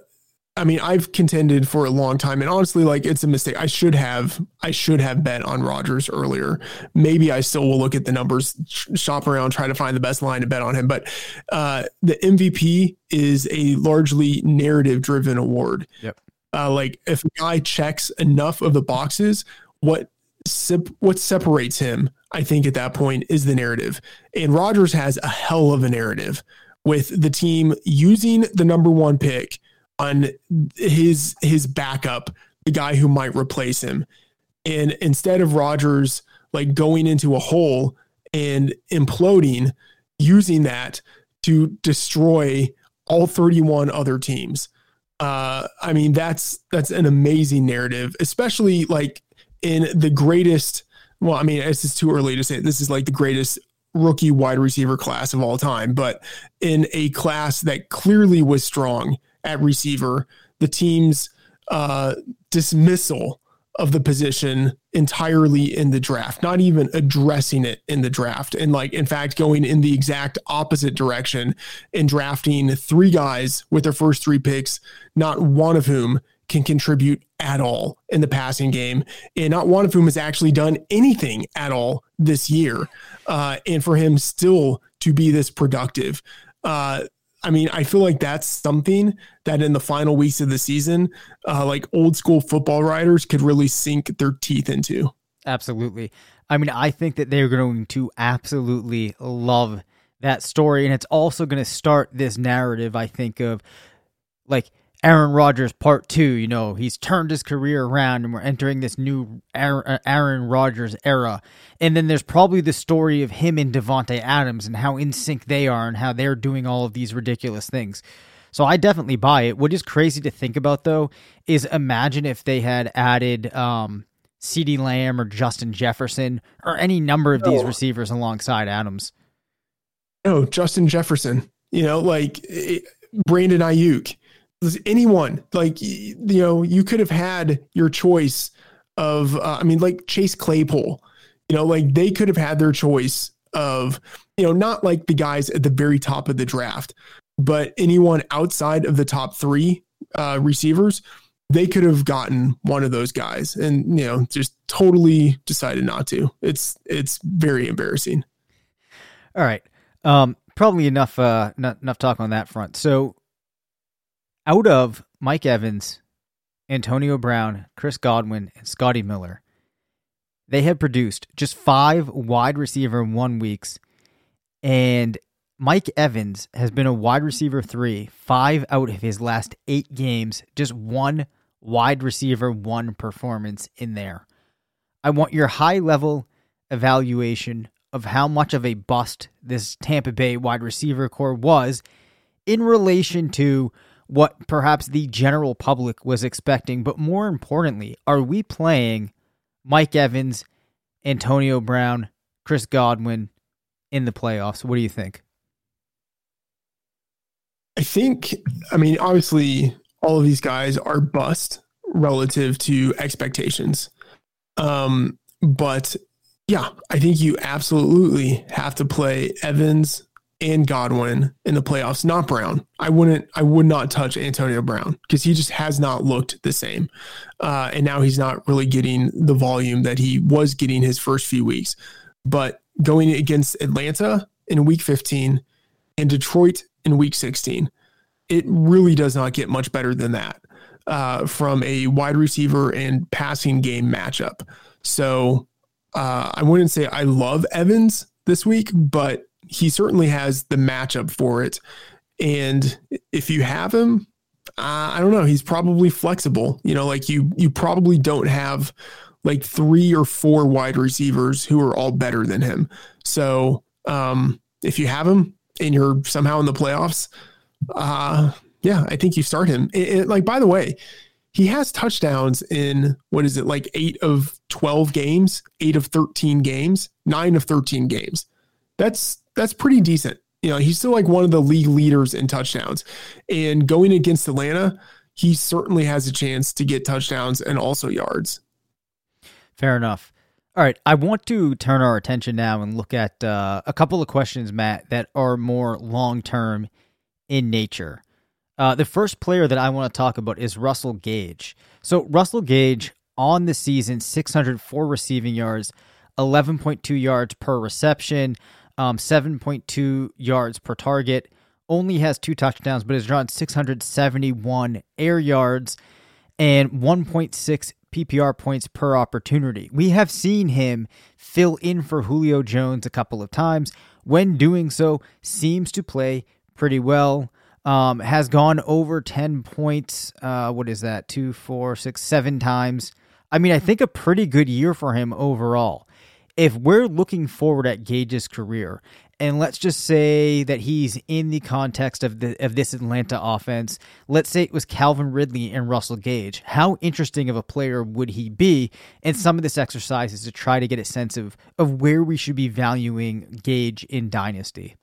I mean, I've contended for a long time, and honestly, like it's a mistake. I should have, I should have bet on Rodgers earlier. Maybe I still will look at the numbers, shop around, try to find the best line to bet on him. But uh, the MVP is a largely narrative-driven award. Yep. Uh, like if a guy checks enough of the boxes, what what separates him, I think, at that point is the narrative. And Rodgers has a hell of a narrative with the team using the number one pick on his his backup, the guy who might replace him. And instead of Rodgers like going into a hole and imploding, using that to destroy all 31 other teams. Uh, I mean, that's that's an amazing narrative, especially like in the greatest. Well, I mean, it's just too early to say this is like the greatest rookie wide receiver class of all time, but in a class that clearly was strong at receiver, the team's uh, dismissal of the position entirely in the draft, not even addressing it in the draft. And like, in fact, going in the exact opposite direction and drafting three guys with their first three picks, not one of whom can contribute at all in the passing game. And not one of whom has actually done anything at all this year. Uh, and for him still to be this productive. Uh, I mean, I feel like that's something that in the final weeks of the season, uh, like old school football writers could really sink their teeth into. Absolutely. I mean, I think that they're going to absolutely love that story. And it's also going to start this narrative, I think, of like Aaron Rodgers part two. You know, he's turned his career around and we're entering this new Aaron Rodgers era. And then there's probably the story of him and Davante Adams and how in sync they are and how they're doing all of these ridiculous things. So I definitely buy it. What is crazy to think about though is imagine if they had added um CeeDee Lamb or Justin Jefferson or any number of these receivers alongside Adams. No, Justin Jefferson. You know, like eh, Brandon Aiyuk anyone like you know you could have had your choice of uh, i mean like chase claypool you know like they could have had their choice of you know not like the guys at the very top of the draft but anyone outside of the top three uh, receivers they could have gotten one of those guys and you know just totally decided not to. It's it's very embarrassing. All right. Um probably enough uh not, enough talk on that front. So out of Mike Evans, Antonio Brown, Chris Godwin, and Scotty Miller, they have produced just five wide receiver one weeks. And Mike Evans has been a wide receiver three, five out of his last eight games, just one wide receiver one performance in there. I want your high level evaluation of how much of a bust this Tampa Bay wide receiver core was in relation to what perhaps the general public was expecting. But more importantly, are we playing Mike Evans, Antonio Brown, Chris Godwin in the playoffs? What do you think? I think, I mean, obviously, all of these guys are bust relative to expectations. Um, but yeah, I think you absolutely have to play Evans, and Godwin in the playoffs, not Brown. I wouldn't, I would not touch Antonio Brown because he just has not looked the same. Uh, and now he's not really getting the volume that he was getting his first few weeks. But going against Atlanta in week 15 and Detroit in week 16, it really does not get much better than that uh, from a wide receiver and passing game matchup. So uh, I wouldn't say I love Evans this week, but he certainly has the matchup for it. And if you have him, uh, I don't know. He's probably flexible. You know, like you you probably don't have like three or four wide receivers who are all better than him. So um, if you have him and you're somehow in the playoffs, uh, yeah, I think you start him. It, it, like by the way, he has touchdowns in what is it like eight of twelve games, eight of thirteen games, nine of thirteen games. That's that's pretty decent. You know, he's still like one of the league leaders in touchdowns. And going against Atlanta, he certainly has a chance to get touchdowns and also yards. Fair enough. All right, I want to turn our attention now and look at uh, a couple of questions, Matt, that are more long term in nature. Uh, the first player that I want to talk about is Russell Gage. So, Russell Gage on the season, 604 receiving yards, 11.2 yards per reception, um, 7.2 yards per target. Only has two touchdowns, but has drawn 671 air yards and 1.6 PPR points per opportunity. We have seen him fill in for Julio Jones a couple of times. When doing so, seems to play pretty well. Um, has gone over 10 points. Uh, what is that? Two, four, six, seven times. I mean, I think a pretty good year for him overall if we're looking forward at Gage's career, and let's just say that he's in the context of the of this Atlanta offense. Let's say it was Calvin Ridley and Russell Gage. How interesting of a player would he be? And some of this exercise is to try to get a sense of of where we should be valuing Gage in Dynasty.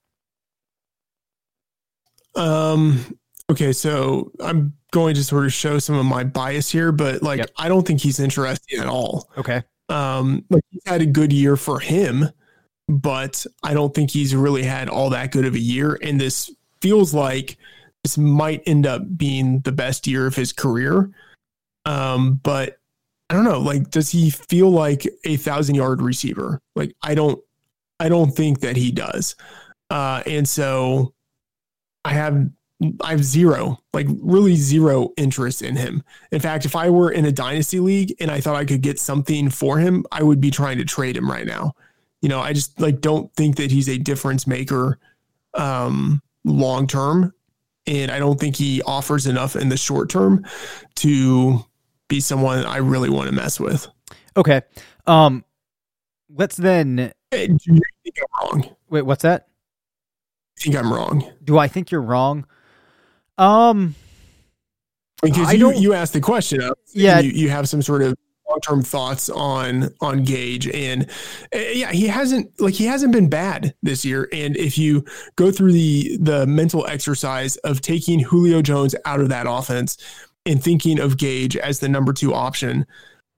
Um. Okay, so I'm going to sort of show some of my bias here, but like yep. I don't think he's interesting at all. Okay. Um, like he's had a good year for him, but I don't think he's really had all that good of a year. And this feels like this might end up being the best year of his career. Um, but I don't know. Like, does he feel like a thousand yard receiver? Like, I don't, I don't think that he does. Uh, and so I have I have zero, like really zero interest in him. In fact, if I were in a dynasty league and I thought I could get something for him, I would be trying to trade him right now. You know, I just like don't think that he's a difference maker um long term and I don't think he offers enough in the short term to be someone I really want to mess with. Okay. Um let's then hey, do you think I'm wrong? Wait, what's that? I think I'm wrong. Do I think you're wrong? Um, because I you you asked the question, uh, yeah, you, you have some sort of long term thoughts on on Gage, and uh, yeah, he hasn't like he hasn't been bad this year. And if you go through the the mental exercise of taking Julio Jones out of that offense and thinking of Gage as the number two option,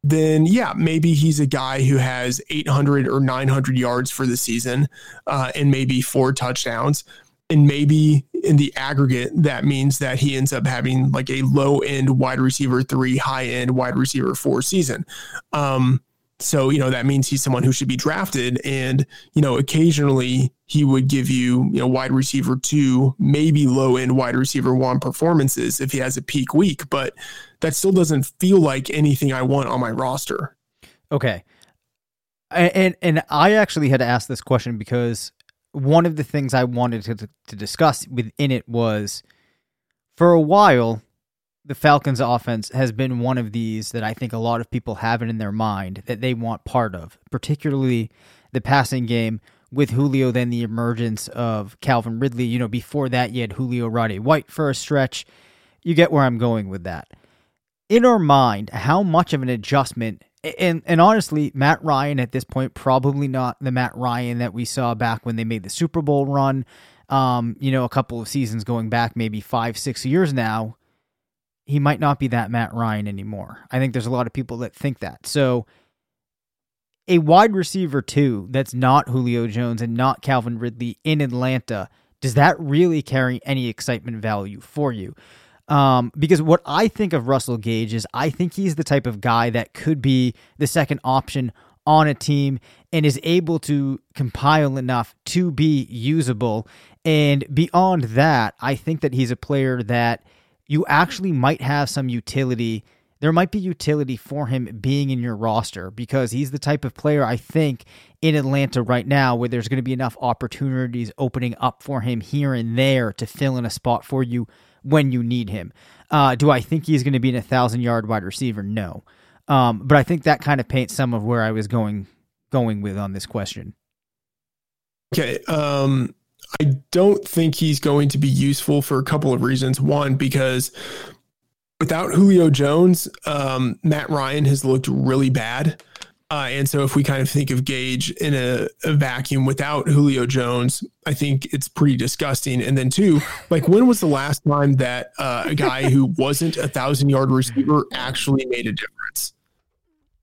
then yeah, maybe he's a guy who has 800 or 900 yards for the season uh, and maybe four touchdowns and maybe in the aggregate that means that he ends up having like a low end wide receiver three high end wide receiver four season. Um so you know that means he's someone who should be drafted and you know occasionally he would give you you know wide receiver two maybe low end wide receiver one performances if he has a peak week but that still doesn't feel like anything i want on my roster. Okay. And and i actually had to ask this question because one of the things I wanted to, to discuss within it was for a while, the Falcons offense has been one of these that I think a lot of people have it in their mind that they want part of, particularly the passing game with Julio, then the emergence of Calvin Ridley. You know, before that, you had Julio Roddy White for a stretch. You get where I'm going with that. In our mind, how much of an adjustment and and honestly, Matt Ryan at this point probably not the Matt Ryan that we saw back when they made the Super Bowl run. Um, you know, a couple of seasons going back, maybe five, six years now. He might not be that Matt Ryan anymore. I think there's a lot of people that think that. So, a wide receiver too that's not Julio Jones and not Calvin Ridley in Atlanta. Does that really carry any excitement value for you? Um, because what I think of Russell Gage is I think he's the type of guy that could be the second option on a team and is able to compile enough to be usable. And beyond that, I think that he's a player that you actually might have some utility. There might be utility for him being in your roster because he's the type of player I think in Atlanta right now where there's going to be enough opportunities opening up for him here and there to fill in a spot for you when you need him. Uh, do I think he's going to be an 1,000 yard wide receiver? No. Um, but I think that kind of paints some of where I was going going with on this question. Okay. Um, I don't think he's going to be useful for a couple of reasons. One, because without Julio Jones, um, Matt Ryan has looked really bad. Uh, and so if we kind of think of Gage in a, a, vacuum without Julio Jones, I think it's pretty disgusting. And then two, like when was the last time that uh, a guy who wasn't a thousand yard receiver actually made a difference?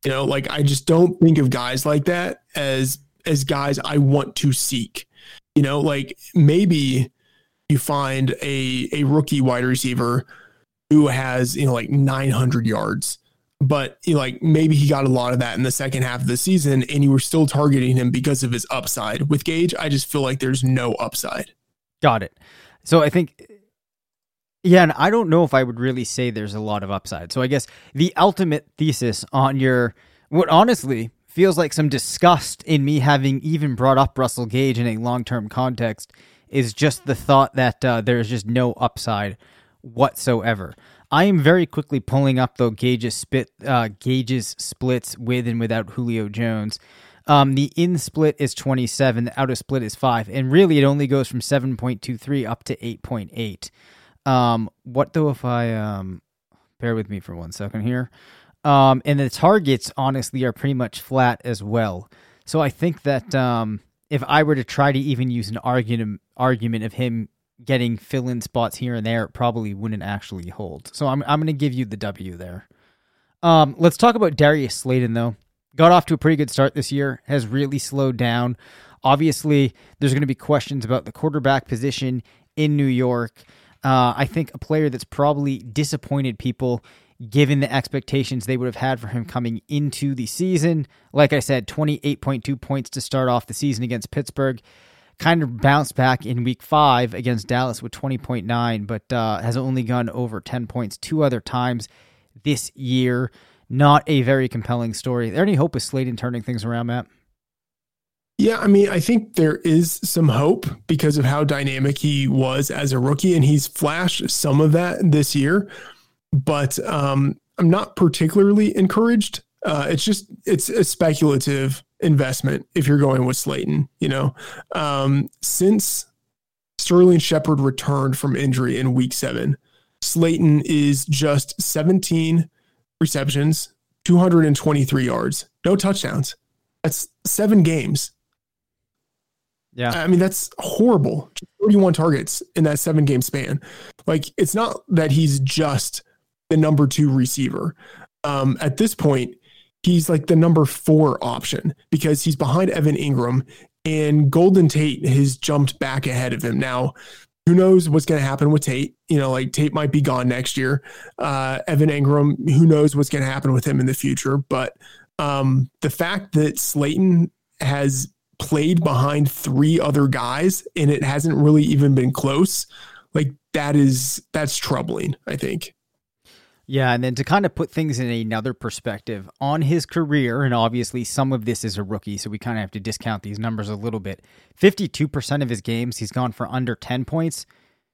You know, like I just don't think of guys like that as as guys I want to seek. You know, like maybe you find a a rookie wide receiver who has you know like 900 yards but like maybe he got a lot of that in the second half of the season and you were still targeting him because of his upside. With gage i just feel like there's no upside. Got it. So i think yeah and i don't know if i would really say there's a lot of upside. So i guess the ultimate thesis on your what honestly feels like some disgust in me having even brought up Russell Gage in a long term context is just the thought that uh, there's just no upside whatsoever. I am very quickly pulling up the gauges spit uh, Gage's splits with and without Julio Jones. Um, the in split is 27, the out of split is 5, and really it only goes from 7.23 up to 8.8. Um, what though if I um, bear with me for one second here? Um, and the targets, honestly, are pretty much flat as well. So I think that um, if I were to try to even use an argument argument of him getting fill in spots here and there, it probably wouldn't actually hold. So I'm I'm going to give you the W there. Um, let's talk about Darius Slayton though. Got off to a pretty good start this year. Has really slowed down. Obviously, there's going to be questions about the quarterback position in New York. Uh, I think a player that's probably disappointed people given the expectations they would have had for him coming into the season. Like I said, 28.2 points to start off the season against Pittsburgh. Kind of bounced back in week five against Dallas with 20.9, but uh, has only gone over 10 points two other times this year. Not a very compelling story. There any hope of Slayton turning things around, Matt? Yeah, I mean, I think there is some hope because of how dynamic he was as a rookie, and he's flashed some of that this year but um, I'm not particularly encouraged. Uh, it's just it's a speculative investment if you're going with Slayton. You know, um, since Sterling Shepard returned from injury in Week Seven, Slayton is just 17 receptions, 223 yards, no touchdowns. That's seven games. Yeah. I mean, that's horrible. 31 targets in that seven game span. Like, it's not that he's just the number two receiver. Um, at this point, he's like the number four option because he's behind Evan Engram and Golden Tate has jumped back ahead of him. Now, who knows what's going to happen with Tate? You know, like Tate might be gone next year. Uh, Evan Engram, who knows what's going to happen with him in the future? But um, the fact that Slayton has played behind three other guys and it hasn't really even been close, like that is that's troubling. I think. Yeah, and then to kind of put things in another perspective on his career, and obviously some of this is a rookie, so we kind of have to discount these numbers a little bit. 52% of his games, he's gone for under 10 points.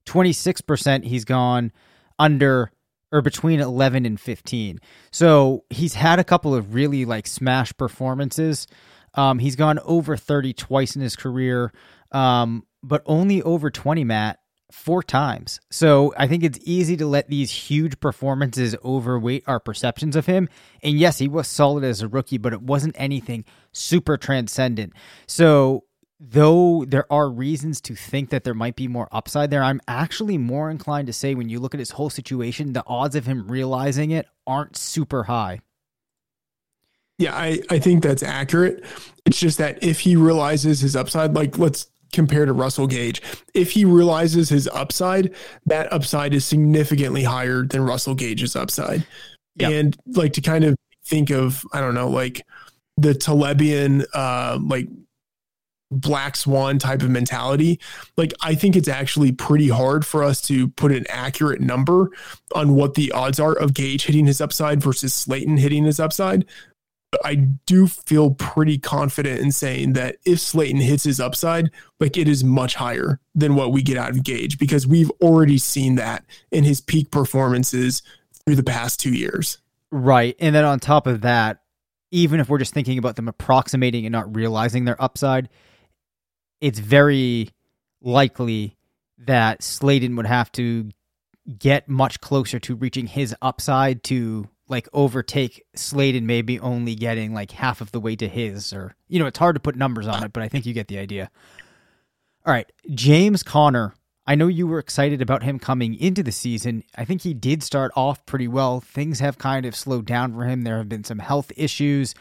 26%, he's gone under or between 11 and 15. So he's had a couple of really like smash performances. Um, he's gone over 30 twice in his career, um, but only over 20, Matt, four times. So I think it's easy to let these huge performances overweight our perceptions of him. And yes, he was solid as a rookie, but it wasn't anything super transcendent. So though there are reasons to think that there might be more upside there, I'm actually more inclined to say when you look at his whole situation, the odds of him realizing it aren't super high. Yeah, I, I think that's accurate. It's just that if he realizes his upside, like let's compared to Russell Gage. If he realizes his upside, that upside is significantly higher than Russell Gage's upside. Yep. And like to kind of think of, I don't know, like the Talebian, uh, like black swan type of mentality, like I think it's actually pretty hard for us to put an accurate number on what the odds are of Gage hitting his upside versus Slayton hitting his upside. I do feel pretty confident in saying that if Slayton hits his upside, like it is much higher than what we get out of Gage because we've already seen that in his peak performances through the past two years. Right. And then on top of that, even if we're just thinking about them approximating and not realizing their upside, it's very likely that Slayton would have to get much closer to reaching his upside to like overtake Slayton maybe only getting like half of the way to his or you know it's hard to put numbers on it but I think you get the idea. All right, James Conner. I know you were excited about him coming into the season. I think he did start off pretty well. Things have kind of slowed down for him. There have been some health issues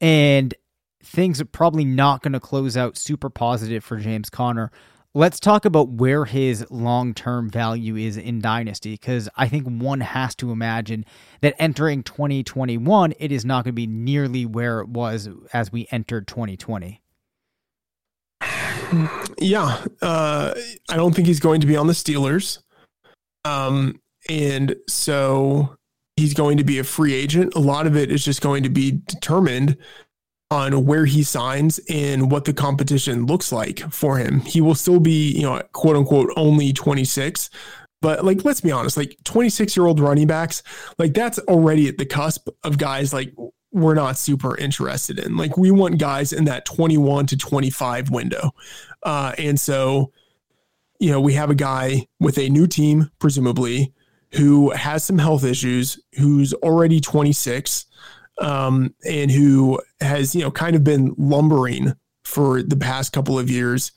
and things are probably not going to close out super positive for James Conner. Let's talk about where his long term value is in Dynasty because I think one has to imagine that entering 2021, it is not going to be nearly where it was as we entered 2020. Yeah. Uh, I don't think he's going to be on the Steelers. Um, and so he's going to be a free agent. A lot of it is just going to be determined on where he signs and what the competition looks like for him. He will still be, you know, quote unquote, only 26. But like, let's be honest, like 26 year old running backs, like that's already at the cusp of guys like we're not super interested in. Like, we want guys in that 21 to 25 window. Uh, and so, you know, we have a guy with a new team, presumably, who has some health issues, who's already 26 um, and who has, you know, kind of been lumbering for the past couple of years,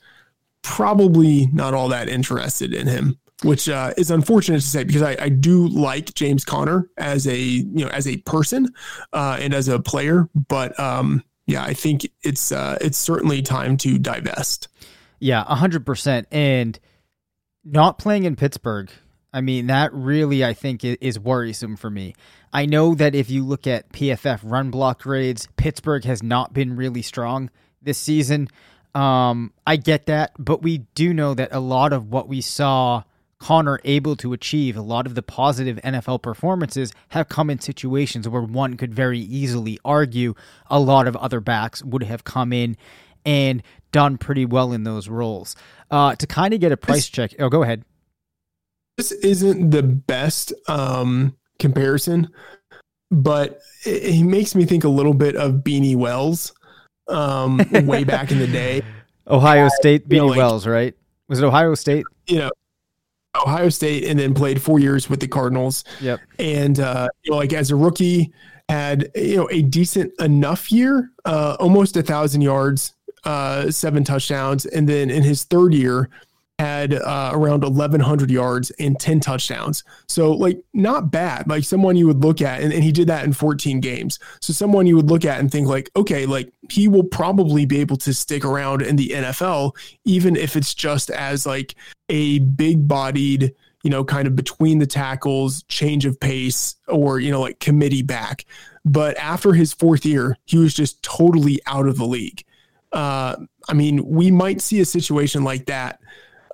probably not all that interested in him, which uh, is unfortunate to say because I, I, do like James Conner as a, you know, as a person uh, and as a player, but um, yeah, I think it's uh, it's certainly time to divest. Yeah, hundred percent, and not playing in Pittsburgh I mean, that really, I think, is worrisome for me. I know that if you look at PFF run block grades, Pittsburgh has not been really strong this season. Um, I get that, but we do know that a lot of what we saw Conner able to achieve, a lot of the positive NFL performances have come in situations where one could very easily argue a lot of other backs would have come in and done pretty well in those roles. Uh, to kind of get a price check, oh, go ahead this isn't the best um, comparison, but it, it, makes me think a little bit of Beanie Wells um, way back in the day. Ohio State, Beanie like, Wells, right? Was it Ohio State? You know, Ohio State, and then played four years with the Cardinals. Yep. And uh, you know, like as a rookie, had you know a decent enough year, uh, almost a thousand yards, uh, seven touchdowns, and then in his third year had uh, around 1,100 yards and 10 touchdowns. So, like, not bad. Like, someone you would look at, and, and, he did that in 14 games. So, someone you would look at and think, like, okay, like, he will probably be able to stick around in the NFL, even if it's just as, like, a big bodied, you know, kind of between the tackles, change of pace, or, you know, like committee back. But after his fourth year, he was just totally out of the league. Uh, I mean, we might see a situation like that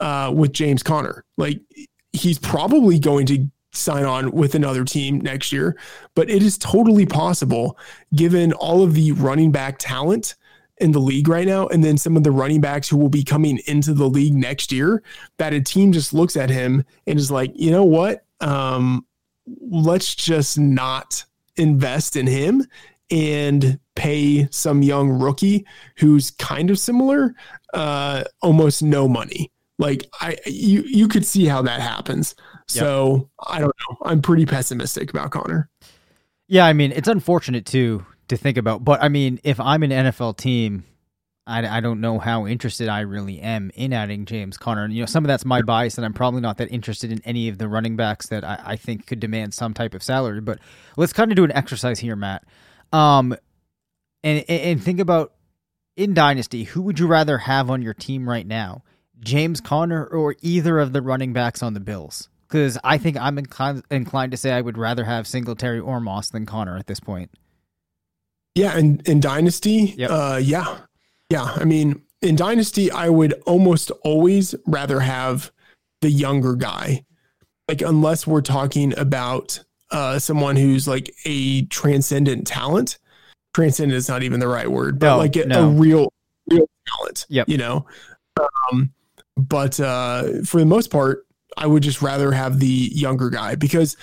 uh, with James Conner. Like he's probably going to sign on with another team next year, but it is totally possible given all of the running back talent in the league right now and then some of the running backs who will be coming into the league next year that a team just looks at him and is like, "You know what? Um, let's just not invest in him and pay some young rookie who's kind of similar uh, almost no money like I you you could see how that happens. So. I don't know. I'm pretty pessimistic about Conner. Yeah, I mean it's unfortunate too to think about, but I mean if I'm an NFL team, I, I don't know how interested I really am in adding James Conner. You know, some of that's my bias, and I'm probably not that interested in any of the running backs that I, I think could demand some type of salary. But let's kind of do an exercise here, Matt. Um, and and think about in Dynasty, who would you rather have on your team right now? James Conner or either of the running backs on the Bills? Because I think I'm inclined, inclined to say I would rather have Singletary or Moss than Conner at this point. Yeah, and in Dynasty, yep. uh, yeah, yeah. I mean, in Dynasty, I would almost always rather have the younger guy. Like, unless we're talking about uh, someone who's like a transcendent talent. Transcendent is not even the right word, but No, like a, no. a real, real talent. Yep. You know, um, but uh, for the most part, I would just rather have the younger guy because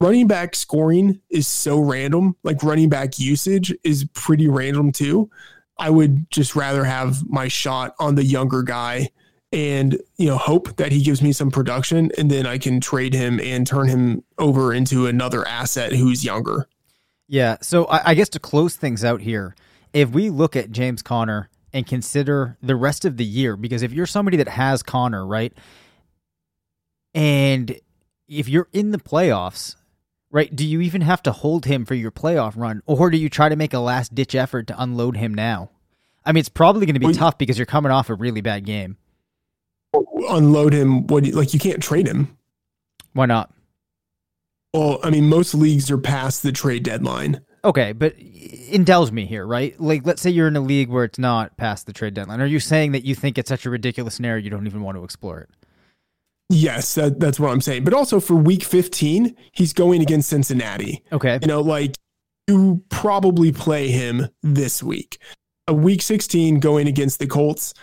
running back scoring is so random. Like running back usage is pretty random too. I would just rather have my shot on the younger guy and you know hope that he gives me some production and then I can trade him and turn him over into another asset who's younger. Yeah. So I, I guess to close things out here, if we look at James Conner and consider the rest of the year, because if you're somebody that has Conner, right, and if you're in the playoffs, right, do you even have to hold him for your playoff run, or do you try to make a last ditch effort to unload him now? I mean, it's probably going to be Well, tough because you're coming off a really bad game. Unload him. What do you- like you can't trade him. Why not? Well, I mean, most leagues are past the trade deadline. Okay, but indulge me here, right? Like, let's say you're in a league where it's not past the trade deadline. Are you saying that you think it's such a ridiculous scenario you don't even want to explore it? Yes, that, that's what I'm saying. But also for week 15, he's going against Cincinnati. Okay. You know, like you probably play him this week. A week 16 going against the Colts.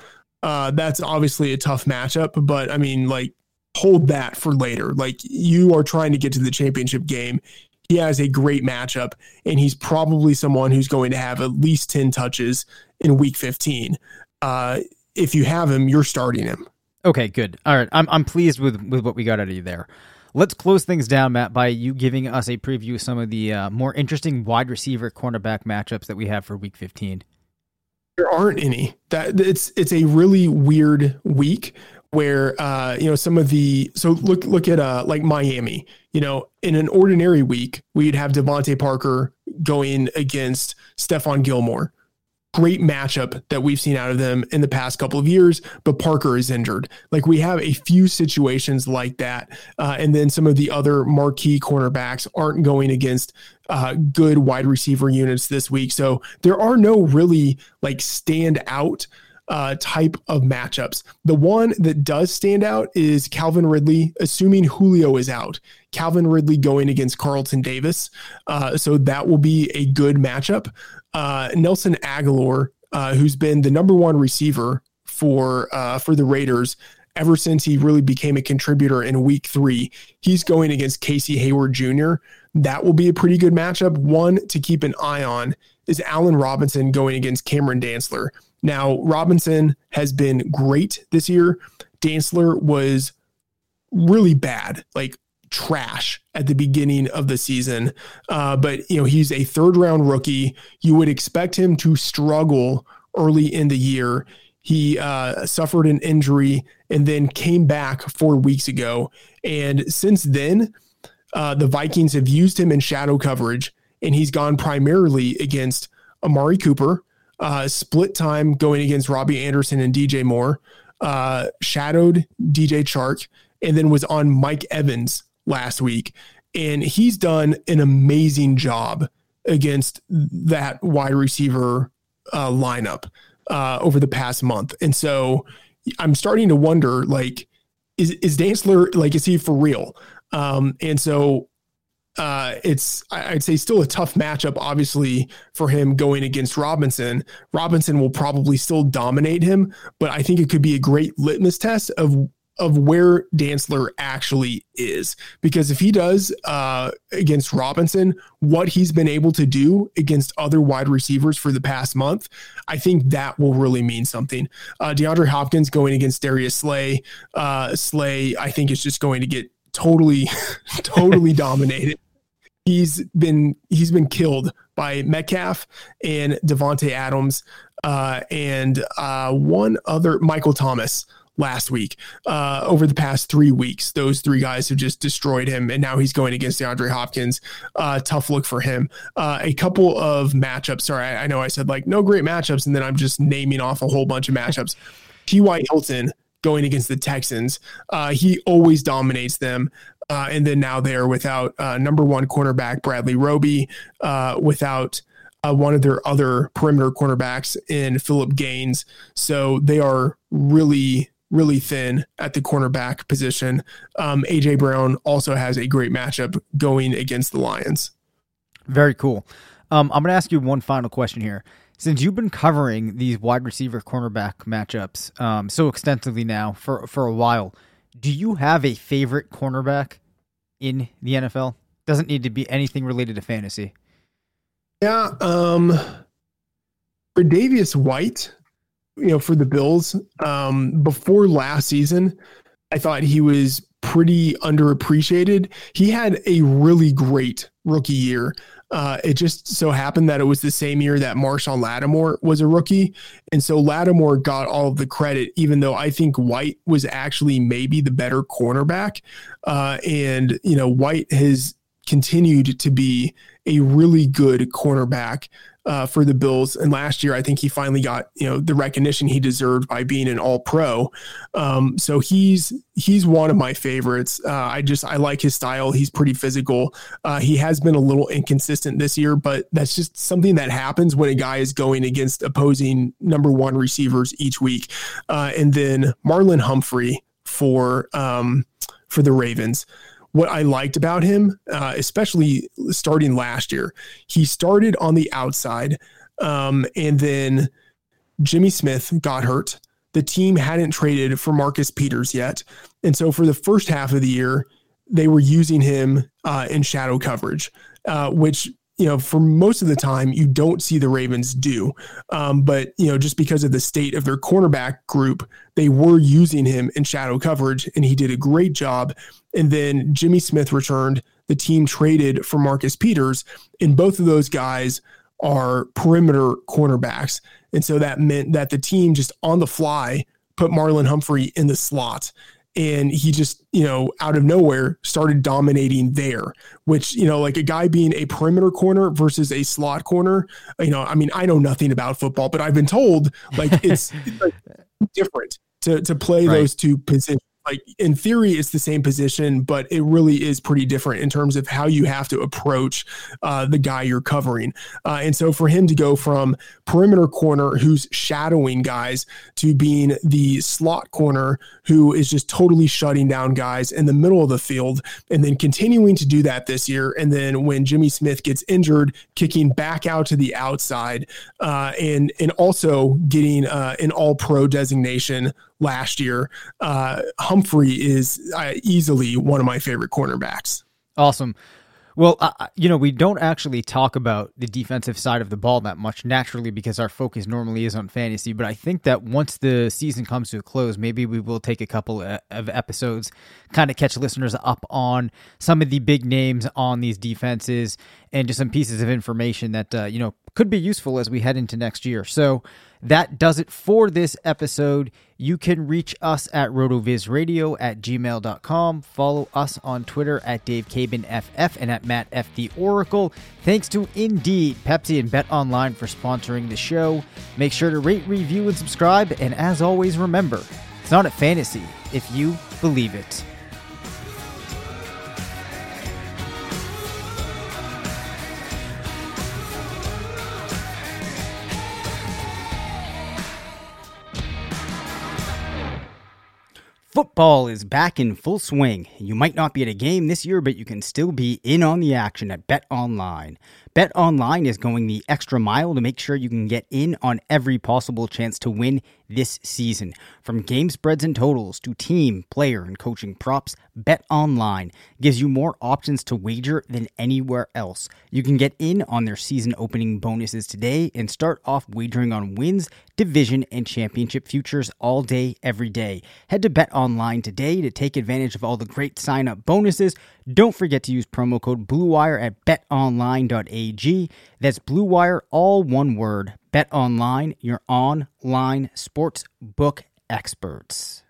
Uh, that's obviously a tough matchup, but I mean, like, hold that for later. Like, you are trying to get to the championship game. He has a great matchup, and he's probably someone who's going to have at least 10 touches in week 15. Uh, if you have him, you're starting him. Okay, good. All right. I'm I'm pleased with with what we got out of you there. Let's close things down, Matt, by you giving us a preview of some of the uh, more interesting wide receiver cornerback matchups that we have for week 15. there aren't any that it's it's a really weird week where uh you know some of the so look look at uh like Miami you know in an ordinary week we'd have DeVante Parker going against Stephon Gilmore great matchup that we've seen out of them in the past couple of years but Parker is injured like we have a few situations like that uh, and then some of the other marquee cornerbacks aren't going against uh, good wide receiver units this week. So there are no really like stand out uh, type of matchups. The one that does stand out is Calvin Ridley, assuming Julio is out. Calvin Ridley going against Carlton Davis. Uh, so that will be a good matchup. Uh, Nelson Agholor, uh, who's been the number one receiver for uh, for the Raiders ever since he really became a contributor in week three. He's going against Casey Hayward Jr. That will be a pretty good matchup. One to keep an eye on is Allen Robinson going against Cameron Dantzler. Now, Robinson has been great this year. Dantzler was really bad, like trash at the beginning of the season. Uh, but, you know, he's a third round rookie. You would expect him to struggle early in the year. He uh, suffered an injury and then came back four weeks ago. And since then, uh, the Vikings have used him in shadow coverage, and he's gone primarily against Amari Cooper, uh, split time going against Robbie Anderson and DJ Moore, uh, shadowed DJ Chark, and then was on Mike Evans last week. And he's done an amazing job against that wide receiver uh, lineup uh, over the past month. And so I'm starting to wonder, like, is is Dantzler like is he for real? Um, and so uh, it's I'd say still a tough matchup, obviously for him going against Robinson. Robinson will probably still dominate him, but I think it could be a great litmus test of of where Dantzler actually is. Because if he does uh, against Robinson what he's been able to do against other wide receivers for the past month, I think that will really mean something. Uh, DeAndre Hopkins going against Darius Slay. Uh, Slay, I think, is just going to get totally, totally dominated. He's been he's been killed by Metcalf and Davante Adams uh, and uh, one other Michael Thomas last week. Uh, over the past three weeks, those three guys have just destroyed him, and now he's going against DeAndre Hopkins. Uh, tough look for him. Uh, a couple of matchups. Sorry, I, I know I said like no great matchups, and then I'm just naming off a whole bunch of matchups. T.Y. Hilton going against the Texans. Uh, he always dominates them. Uh, and then now they're without uh, number one cornerback Bradley Roby, uh, without uh, one of their other perimeter cornerbacks in Philip Gaines. So they are really, really thin at the cornerback position. Um, AJ Brown also has a great matchup going against the Lions. Very cool. Um, I'm going to ask you one final question here. Since you've been covering these wide receiver cornerback matchups um, so extensively now for, for a while, do you have a favorite cornerback in the NFL? Doesn't need to be anything related to fantasy. Yeah. Um, Tre'Davious White, you know, for the Bills, um, before last season, I thought he was pretty underappreciated. He had a really great rookie year. Uh, it just so happened that it was the same year that Marshon Lattimore was a rookie. And so Lattimore got all of the credit, even though I think White was actually maybe the better cornerback. Uh, and, you know, White has continued to be a really good cornerback uh, for the Bills. And last year, I think he finally got you know the recognition he deserved by being an All Pro. Um, so he's he's one of my favorites. Uh, I just I like his style. He's pretty physical. Uh, he has been a little inconsistent this year, but that's just something that happens when a guy is going against opposing number one receivers each week. Uh, and then Marlon Humphrey for um, for the Ravens what I liked about him, uh, especially starting last year, he started on the outside, um, and then Jimmy Smith got hurt. The team hadn't traded for Marcus Peters yet, and so for the first half of the year, they were using him uh, in shadow coverage, uh, which you know, for most of the time, you don't see the Ravens do. Um, but, you know, just because of the state of their cornerback group, they were using him in shadow coverage, and he did a great job. And then Jimmy Smith returned. The team traded for Marcus Peters, and both of those guys are perimeter cornerbacks. And so that meant that the team just on the fly put Marlon Humphrey in the slot and he just you know out of nowhere started dominating there which you know like a guy being a perimeter corner versus a slot corner you know i mean i know nothing about football but i've been told like it's, it's like different to to play right. those two positions like in theory it's the same position but it really is pretty different in terms of how you have to approach uh, the guy you're covering. Uh, and so for him to go from perimeter corner who's shadowing guys to being the slot corner who is just totally shutting down guys in the middle of the field and then continuing to do that this year. And then when jimmy smith gets injured kicking back out to the outside uh, and and also getting uh, an all pro designation last year. Uh, Humphrey is uh, easily one of my favorite cornerbacks. Awesome. Well, uh, you know, we don't actually talk about the defensive side of the ball that much naturally because our focus normally is on fantasy. But I think that once the season comes to a close, maybe we will take a couple of episodes, kind of catch listeners up on some of the big names on these defenses and just some pieces of information that, uh, you know, could be useful as we head into next year. So, that does it for this episode. You can reach us at rotovizradio at gmail.com. Follow us on Twitter at Dave FF and at Matt F. Oracle. Thanks to Indeed, Pepsi, and BetOnline for sponsoring the show. Make sure to rate, review, and subscribe. And as always, remember, it's not a fantasy if you believe it. Football is back in full swing. You might not be at a game this year, but you can still be in on the action at BetOnline. BetOnline is going the extra mile to make sure you can get in on every possible chance to win this season. From game spreads and totals to team, player, and coaching props, BetOnline gives you more options to wager than anywhere else. You can get in on their season opening bonuses today and start off wagering on wins, division, and championship futures all day, every day. Head to BetOnline today to take advantage of all the great sign up bonuses. Don't forget to use promo code BLUEWIRE at betonline.ag. That's Blue Wire, all one word. BetOnline, your online sports book experts.